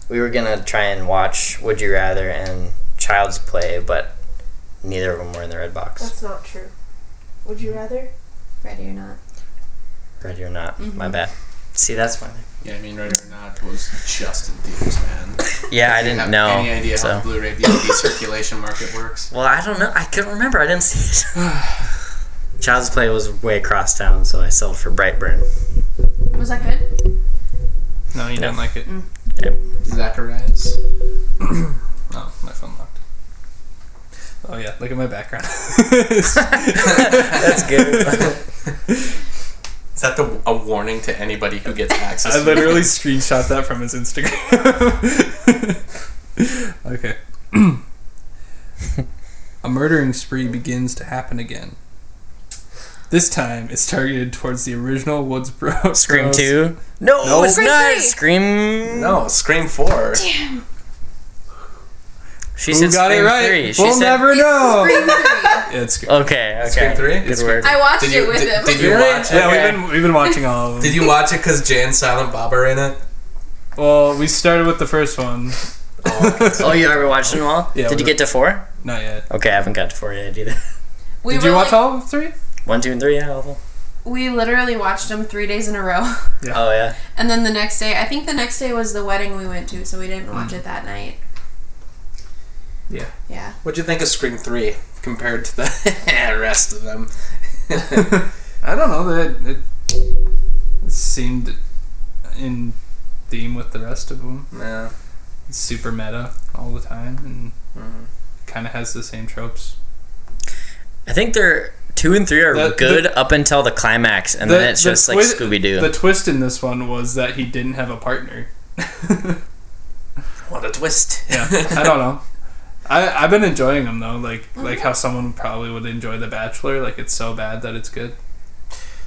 We were gonna try and watch Would You Rather and Child's Play, but neither of them were in the red box. That's not true. Would you rather? Ready or not? Ready or not? Mm-hmm. My bad. See, that's funny. Yeah, I mean, Ready or Not was just in theaters, man. [LAUGHS] Yeah, I Do didn't have know. Any idea so. how the Blu-ray DVD [LAUGHS] circulation market works? Well, I don't know. I couldn't remember. I didn't see it. [SIGHS] Child's Play was way across town, so I sold for Brightburn. Was that good? No, you didn't like it. Zacharias. [CLEARS THROAT] Oh, my phone locked. Oh yeah, look at my background. [LAUGHS] That's good. Is that the, a warning to anybody who gets access? I literally it? screenshot that from his Instagram. [LAUGHS] okay. [CLEARS THROAT] a murdering spree begins to happen again. This time, it's targeted towards the original Woods Woodsboro. Scream Bros- two. No, No. it's Scream not. three. Scream. No, Scream Four. She Who said got it right? three. She we'll said, never know. Scream three. Yeah, it's Scream. Okay, okay. Scream three? Good It's word. I watched Did you- it with did- him. did you Really? watch it? Yeah, Okay. we've been we've been watching all of them. Did you watch it because Jay and Silent Bob are in it? Well, we started with the first one. Oh, oh, you ever watched them all? Yeah, Did you we- get to four? Not yet. Okay, I haven't got to four yet either. We Did were you watch like, all three? One, two, and three. Yeah. all of them. We literally watched them three days in a row, Yeah. Oh yeah. and then the next day, I think the next day was the wedding we went to, so we didn't watch it that night. Yeah. Yeah. What'd you think of Scream Three compared to the [LAUGHS] rest of them? [LAUGHS] I don't know that it, it seemed in theme with the rest of them. yeah. It's super meta all the time and Mhm. kind of has the same tropes. I think they're two and three are The- good up until the climax, and The- then it's the just like Scooby Doo. The twist in this one was that he didn't have a partner. [LAUGHS] What a twist! [LAUGHS] yeah, I [LAUGHS] don't know. I I've been enjoying them though, like like how someone probably would enjoy The Bachelor. Like it's so bad that it's good.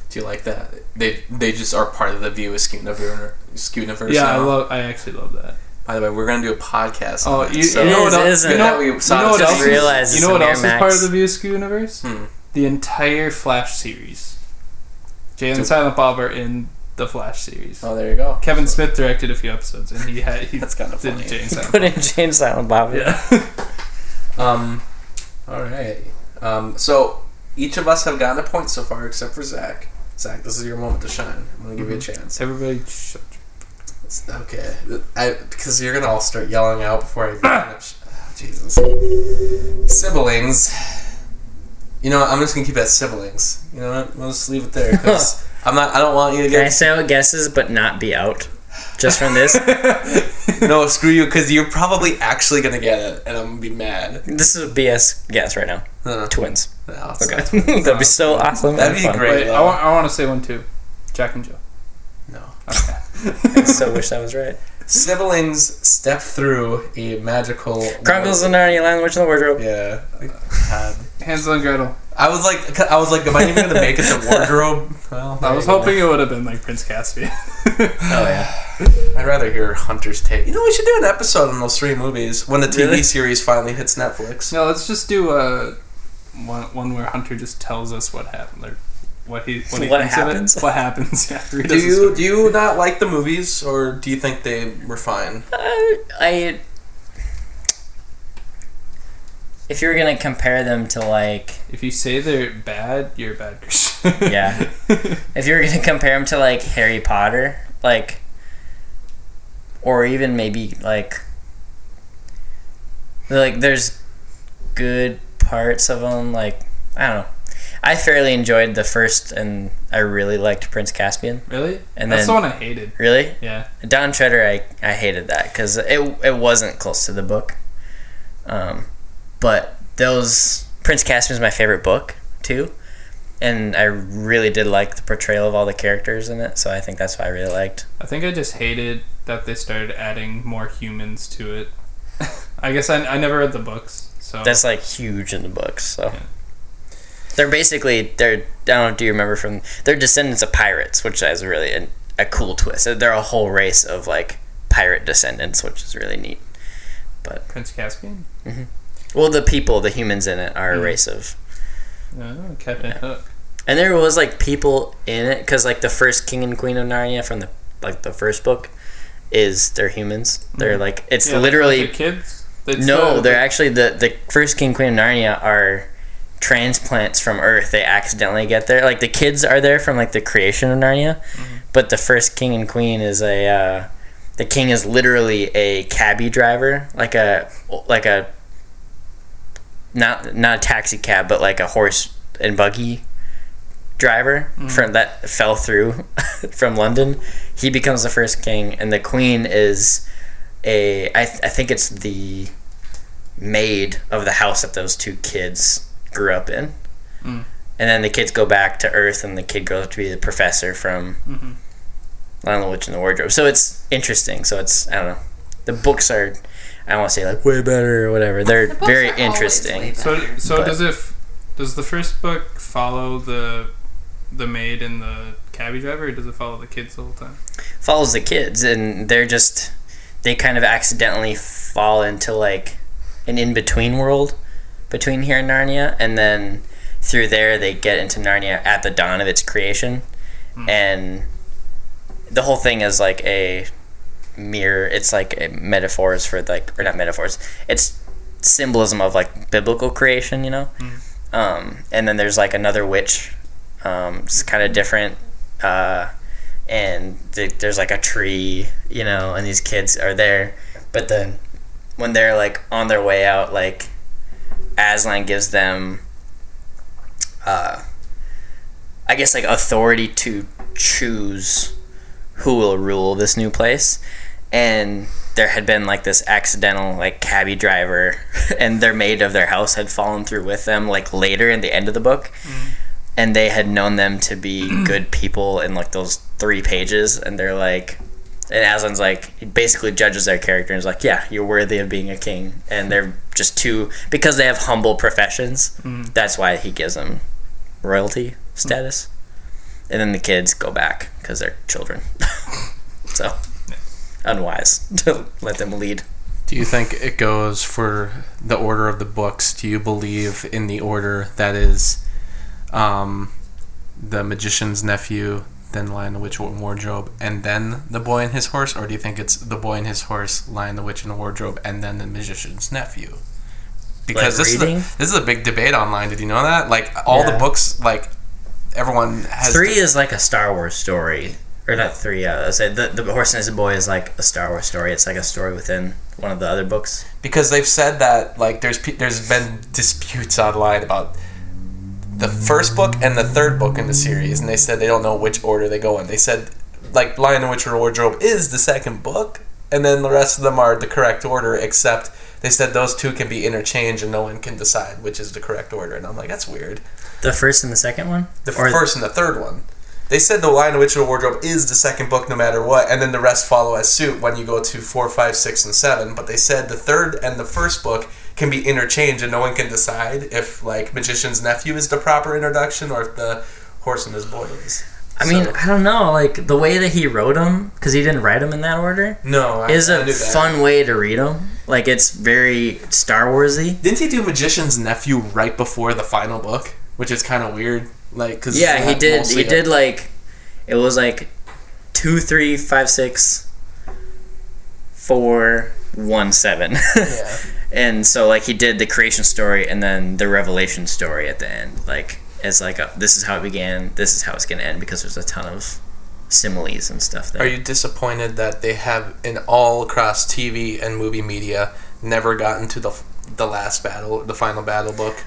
Do you like that? They they just are part of the View Askew universe. yeah, I love. I actually love that. By the way, we're gonna do a podcast. Oh, on it, you, so know It what is, else? You know, That we you know what just else? realized Is, you know what else is part of the View Askew universe? Hmm. The entire Flash series. Jay and Silent Bob are in the Flash series. Oh, there you go. Kevin Smith directed a few episodes, and he had he [LAUGHS] That's kinda did funny. Jay and [LAUGHS] Silent Put in Jane Silent Bob. Yeah. [LAUGHS] Um, all right. Um, so each of us have gotten a point so far, except for Zach. Zach, this is your moment to shine. I'm gonna give you a chance. Everybody, shut. Okay, I, because you're gonna all start yelling out before I [COUGHS] finish. Ah, Jesus. Siblings. You know what? I'm just gonna keep it at siblings. You know what? We'll just leave it there because [LAUGHS] I'm not. I don't want you to Can I get. say out guesses but not be out? Just from this? [LAUGHS] no, screw you, because you're probably actually gonna get it, and I'm gonna be mad. this is a BS guess right now. Uh, Twins. no, Okay. twins. [LAUGHS] That'd be so awesome. That'd be fun. great. Wait, I want, I want to say one too. Jack and Jill. No. I so wish that was right. Siblings step through a magical. Chronicles of Narnia, Lion, the Witch, and the Wardrobe. Yeah. God. Hansel and Gretel. I was like, I was like, am I even gonna make it to wardrobe? [LAUGHS] Well, I was there you hoping it would have been like Prince Caspian. [LAUGHS] Oh yeah. I'd rather hear Hunter's Take. You know, we should do an episode on those three movies when the TV Really? series finally hits Netflix. no, let's just do a one, one where Hunter just tells us what happened, like what he what, he What thinks of it. happens? What happens? [LAUGHS] Yeah. read Do us you do you not like the movies, or do you think they were fine? Uh, I. If you were gonna compare them to like, If you say they're bad, you're a bad Christian. Yeah. [LAUGHS] if you were gonna compare them to like Harry Potter, like, or even maybe like, like there's good parts of them. Like I don't know. I fairly enjoyed the first, and I really liked Prince Caspian. really? And That's then- the one I hated. Really, Yeah. Dawn Treader, I, I hated that because it it wasn't close to the book. Um, but those Prince Caspian's my favorite book too, and I really did like the portrayal of all the characters in it. So I think that's why I really liked. I think I just hated that they started adding more humans to it. [LAUGHS] I guess I, I never read the books, so That's like huge in the books. So Yeah. They're basically they're I don't know. Do you remember from they're descendants of pirates, which is really a, a cool twist. They're a whole race of like pirate descendants, which is really neat. But Prince Caspian. Well, the people, the humans in it, are a Mhm. race of Oh, Captain Hook. And there was like people in it because like the first king and queen of Narnia from the like the first book is they're humans. They're like it's Mm-hmm. Yeah, literally like the kids. It's no. the- they're actually the the first king and queen of Narnia are transplants from Earth. They accidentally get there. Like the kids are there from like the creation of Narnia, Mm-hmm. but the first king and queen is a uh, the king is literally a cabbie driver, like a like a not not a taxi cab, but like a horse and buggy driver from that fell through [LAUGHS] from London. He becomes the first king, and the queen is a I, th- I think it's the maid of the house that those two kids grew up in. Mm. and then the kids go back to Earth, and the kid grows up to be the professor from Mhm. Lion the Witch and the Wardrobe. So it's interesting. So it's I don't know. The books are I don't want to say like way better or whatever. They're The very interesting. So so But- does it f- does the first book follow the the maid and the cabbie driver, or does it follow the kids the whole time? follows the kids and they're just they kind of accidentally fall into like an in-between world between here and Narnia and then through there they get into Narnia at the dawn of its creation. And the whole thing is like a mirror it's like a metaphors for like or not metaphors it's symbolism of like biblical creation you know? Um, and then there's like another witch um, it's kind of different uh, and th- there's like a tree, you know, and these kids are there. But then when they're like on their way out, like Aslan gives them, uh, I guess like authority to choose who will rule this new place. And there had been like this accidental like cabbie driver, [LAUGHS] and their maid of their house had fallen through with them like later in the end of the book. And they had known them to be [CLEARS THROAT] good people in like those three pages. And they're like and Aslan's like he basically judges their character and is like yeah you're worthy of being a king. And they're just too because they have humble professions that's why he gives them royalty status. And then the kids go back because they're children. [LAUGHS] So unwise [LAUGHS] to let them lead. Do you think it goes for the order of the books? Do you believe in the order that is um, the magician's nephew, then Lion the Witch and Wardrobe, and then the boy and his horse? Or do you think it's the boy and his horse, Lion the Witch and the Wardrobe, and then the magician's nephew? Because Like this reading? is a, this is a big debate online. Did you know that? Like all Yeah. the books, like everyone has three is like a Star Wars story, or not three. Uh, I say the the horse and his boy is like a Star Wars story. It's like a story within one of the other books. because they've said that like there's there's been disputes online about the first book and the third book in the series, and they said they don't know which order they go in. They said like Lion and Witch and Wardrobe is the second book, and then the rest of them are the correct order, except they said those two can be interchanged and no one can decide which is the correct order. And I'm like, that's weird. The first and the second one. The Or- first and the third one. They said the Lion, the Witch, and the Wardrobe is the second book no matter what, and then the rest follow as suit when you go to four, five, six, and seven. But they said the third and the first book can be interchanged, and no one can decide if like Magician's Nephew is the proper introduction or if the Horse and His Boy is. I mean, I don't know. Like the way that he wrote them, because he didn't write them in that order, no, I, is a fun way to read them. Like it's very Star Warsy. Didn't he do Magician's Nephew right before the final book, which is kind of weird? Like, cause Yeah, he did. He did like it was like two, three, five, six, four, one, seven. Yeah. [LAUGHS] and so like he did the creation story and then the revelation story at the end like as like a, this is how it began this is how it's to end because there's a ton of similes and stuff there Are you disappointed that they have in all across TV and movie media never gotten to the the last battle, the final battle book?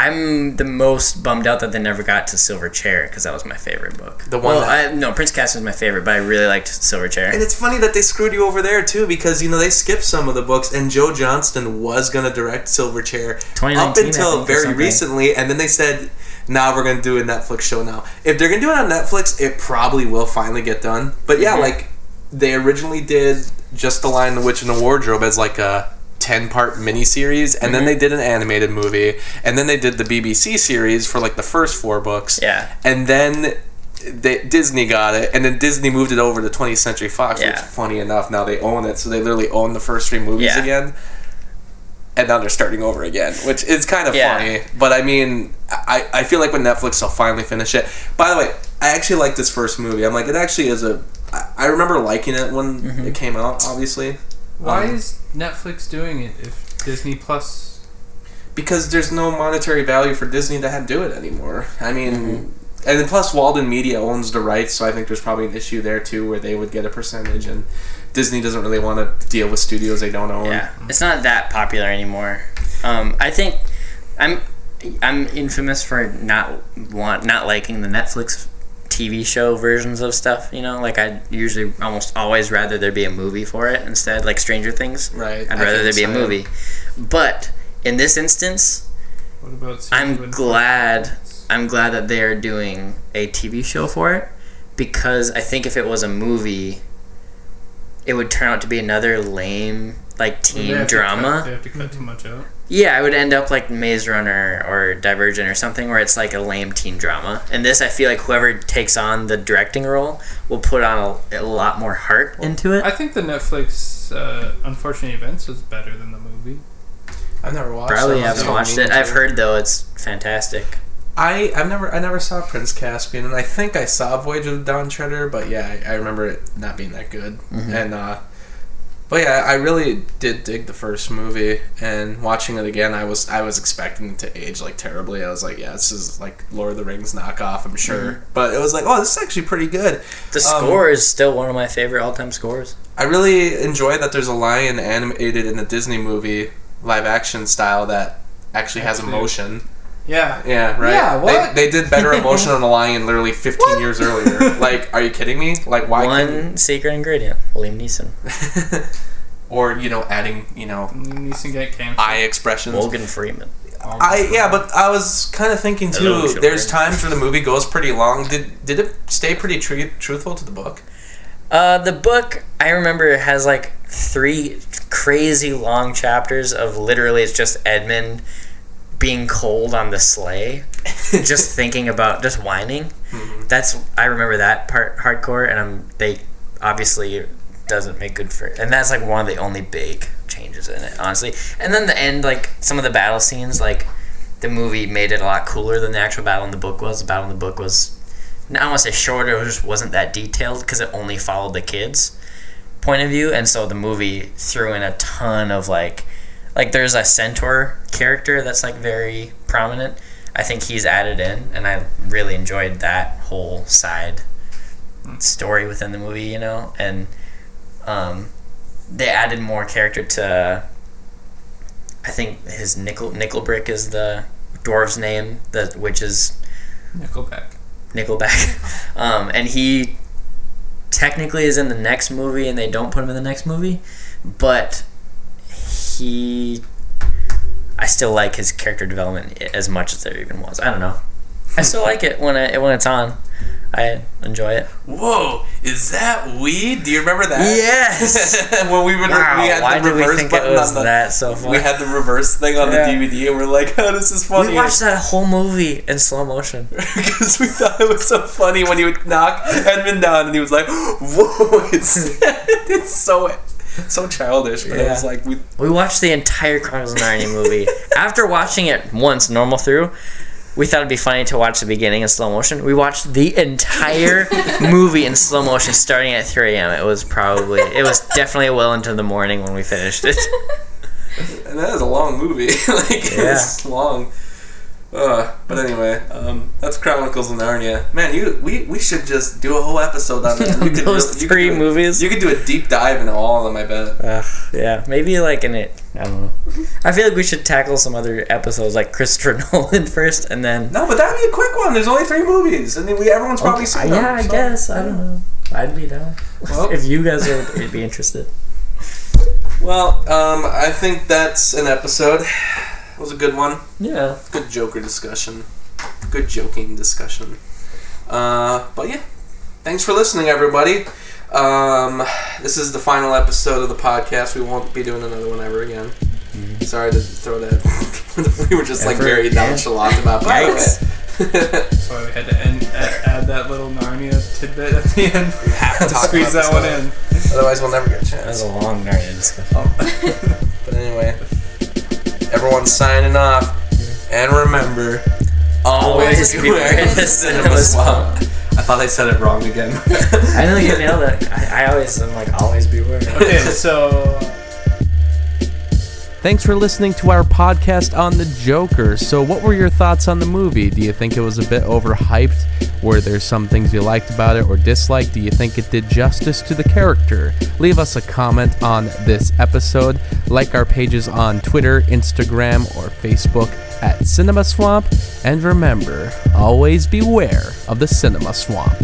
I'm the most bummed out that they never got to silver chair because that was my favorite book The one well that- I, no prince caspian was my favorite but i really liked silver chair And it's funny that they screwed you over there too, because you know they skipped some of the books, and Joe Johnston was gonna direct Silver Chair up until very recently, and then they said, "Now we're gonna do a Netflix show." Now, if they're gonna do it on Netflix, it probably will finally get done. But yeah, Mhm. like they originally did just the Lion the Witch, and the Wardrobe as like a. 10 part miniseries, and then Mhm. they did an animated movie, and then they did the BBC series for like the first four books. Yeah. And then they, Disney got it, and then Disney moved it over to 20th Century Fox, which, Yeah. funny enough, now they own it, so they literally own the first three movies Yeah. again. And now they're starting over again, which is kind of Yeah. funny. But I mean, I, I feel like when Netflix, they'll finally finish it. By the way, I actually like this first movie. I'm like, it actually is a. I remember liking it when Mm-hmm. it came out, obviously. Why Um, is Netflix doing it if Disney Plus? because there's no monetary value for Disney to have do it anymore. I mean, and then plus Walden Media owns the rights, so I think there's probably an issue there too, where they would get a percentage, and Disney doesn't really want to deal with studios they don't own. Yeah, it's not that popular anymore. Um, I think I'm I'm infamous for not want not liking the Netflix TV show versions of stuff. You know, like I'd usually almost always rather there be a movie for it instead, like Stranger Things. Right. I'd I rather there think be a movie. But in this instance, What about? I'm with- glad I'm glad that they are doing a TV show for it because I think if it was a movie, it would turn out to be another lame like teen have drama. cut- they have to cut too much out. Yeah, I would end up like Maze Runner or Divergent or something where it's like a lame teen drama. And this, I feel like whoever takes on the directing role will put on a, a lot more heart into it. I think the Netflix uh, Unfortunate Events was better than the movie. I've never watched. Probably it. haven't So watched it. I've heard though it's fantastic. I I've never I never saw Prince Caspian, and I think I saw Voyage of the Dawn Treader, but yeah, I, I remember it not being that good. Mm-hmm. And uh, but yeah, I really did dig the first movie, and watching it again, I was I was expecting it to age like terribly. I was like, yeah, this is like Lord of the Rings knockoff, I'm sure. Mm-hmm. But it was like, oh, this is actually pretty good. The Um, score is still one of my favorite all-time scores. I really enjoy that there's a lion animated in the Disney movie live action style that actually has emotion. Yeah. Yeah, right. Yeah, what? They, they did better [LAUGHS] emotion on the lion literally 15 years earlier. [LAUGHS] Like, are you kidding me? Like, why? One secret ingredient: Liam Neeson, [LAUGHS] or you know, adding you know Neeson get canceled. eye expressions. Morgan Freeman. I yeah, but I was kind of thinking too. Hello, there's times where the movie goes pretty long. Did did it stay pretty tru- truthful to the book? Uh, the book I remember has like three crazy long chapters of literally it's just Edmund being cold on the sleigh, just [LAUGHS] thinking about just whining. Mm-hmm. That's I remember that part hardcore, and I'm they obviously doesn't make good for and that's like one of the only big changes in it honestly. And then the end, like some of the battle scenes, like the movie made it a lot cooler than the actual battle in the book was. The battle in the book was I don't want to say shorter, it just wasn't that detailed because it only followed the kids' point of view, and so the movie threw in a ton of like, like there's a centaur character that's like very prominent. I think he's added in, and I really enjoyed that whole side story within the movie, you know, and um, they added more character to. I think his nickel nickelbrick is the dwarf's name, the which is Nickelback. Nickelback. [LAUGHS] Um, and he technically is in the next movie, and they don't put him in the next movie, but he. I still like his character development as much as there even was. I don't know. I still like it when I when it's on. I enjoy it. Whoa, is that weed? Do you remember that? Yes. [LAUGHS] when we were Wow, we had why the did we reverse think it was on the that so far? we had the reverse thing on Yeah. the DVD, and we're like, oh, this is funny. We watched that whole movie in slow motion. [LAUGHS] because we thought it was so funny when he would knock Edmund down, and he was like, "Whoa, it's [LAUGHS] it's so [LAUGHS] so childish." But it was like we We watched the entire Chronicles of Narnia movie. [LAUGHS] After watching it once, normal through, we thought it'd be funny to watch the beginning in slow motion. We watched the entire [LAUGHS] movie in slow motion starting at 3 a.m. It was probably, it was definitely well into the morning when we finished it. and that is a long movie. like Yeah. it's long. Uh, but anyway, um, that's Chronicles of Narnia. Man, you we, we should just do a whole episode on that. [LAUGHS] You could Those you could three do a- movies. You could do a deep dive into all of them. I bet. Ugh, yeah, maybe like in it. I don't know. [LAUGHS] I feel like we should tackle some other episodes like Christopher [LAUGHS] Nolan first and then. No, but that'd be a quick one. There's only three movies, and then we everyone's probably Okay, seen them. yeah, I so- guess. I don't know. I'd be down. Well- if you guys would be interested. Well, um, I think that's an episode. It was a good one. Yeah. Good Joker discussion. Good joking discussion. Uh, but yeah, thanks for listening, everybody. Um, this is the final episode of the podcast. We won't be doing another one ever again. Sorry to throw that. [LAUGHS] we were just like very again? nonchalant about it. Yikes. That's why we had to end, add, add that little Narnia tidbit at the end. We have to to squeeze that one in. Otherwise, we'll never get a That was a long Narnia discussion. [LAUGHS] But anyway, everyone's signing off. And remember, Always beware beware the cinema swamp. I thought I said it wrong again. I know you nailed it. I, I always am like always be beware. Okay, so Thanks for listening to our podcast on the Joker. So, what were your thoughts on the movie? Do you think it was a bit overhyped? Were there some things you liked about it or disliked? Do you think it did justice to the character? Leave us a comment on this episode. Like our pages on Twitter, Instagram, or Facebook at Cinema Swamp. And remember, always beware of the Cinema Swamp.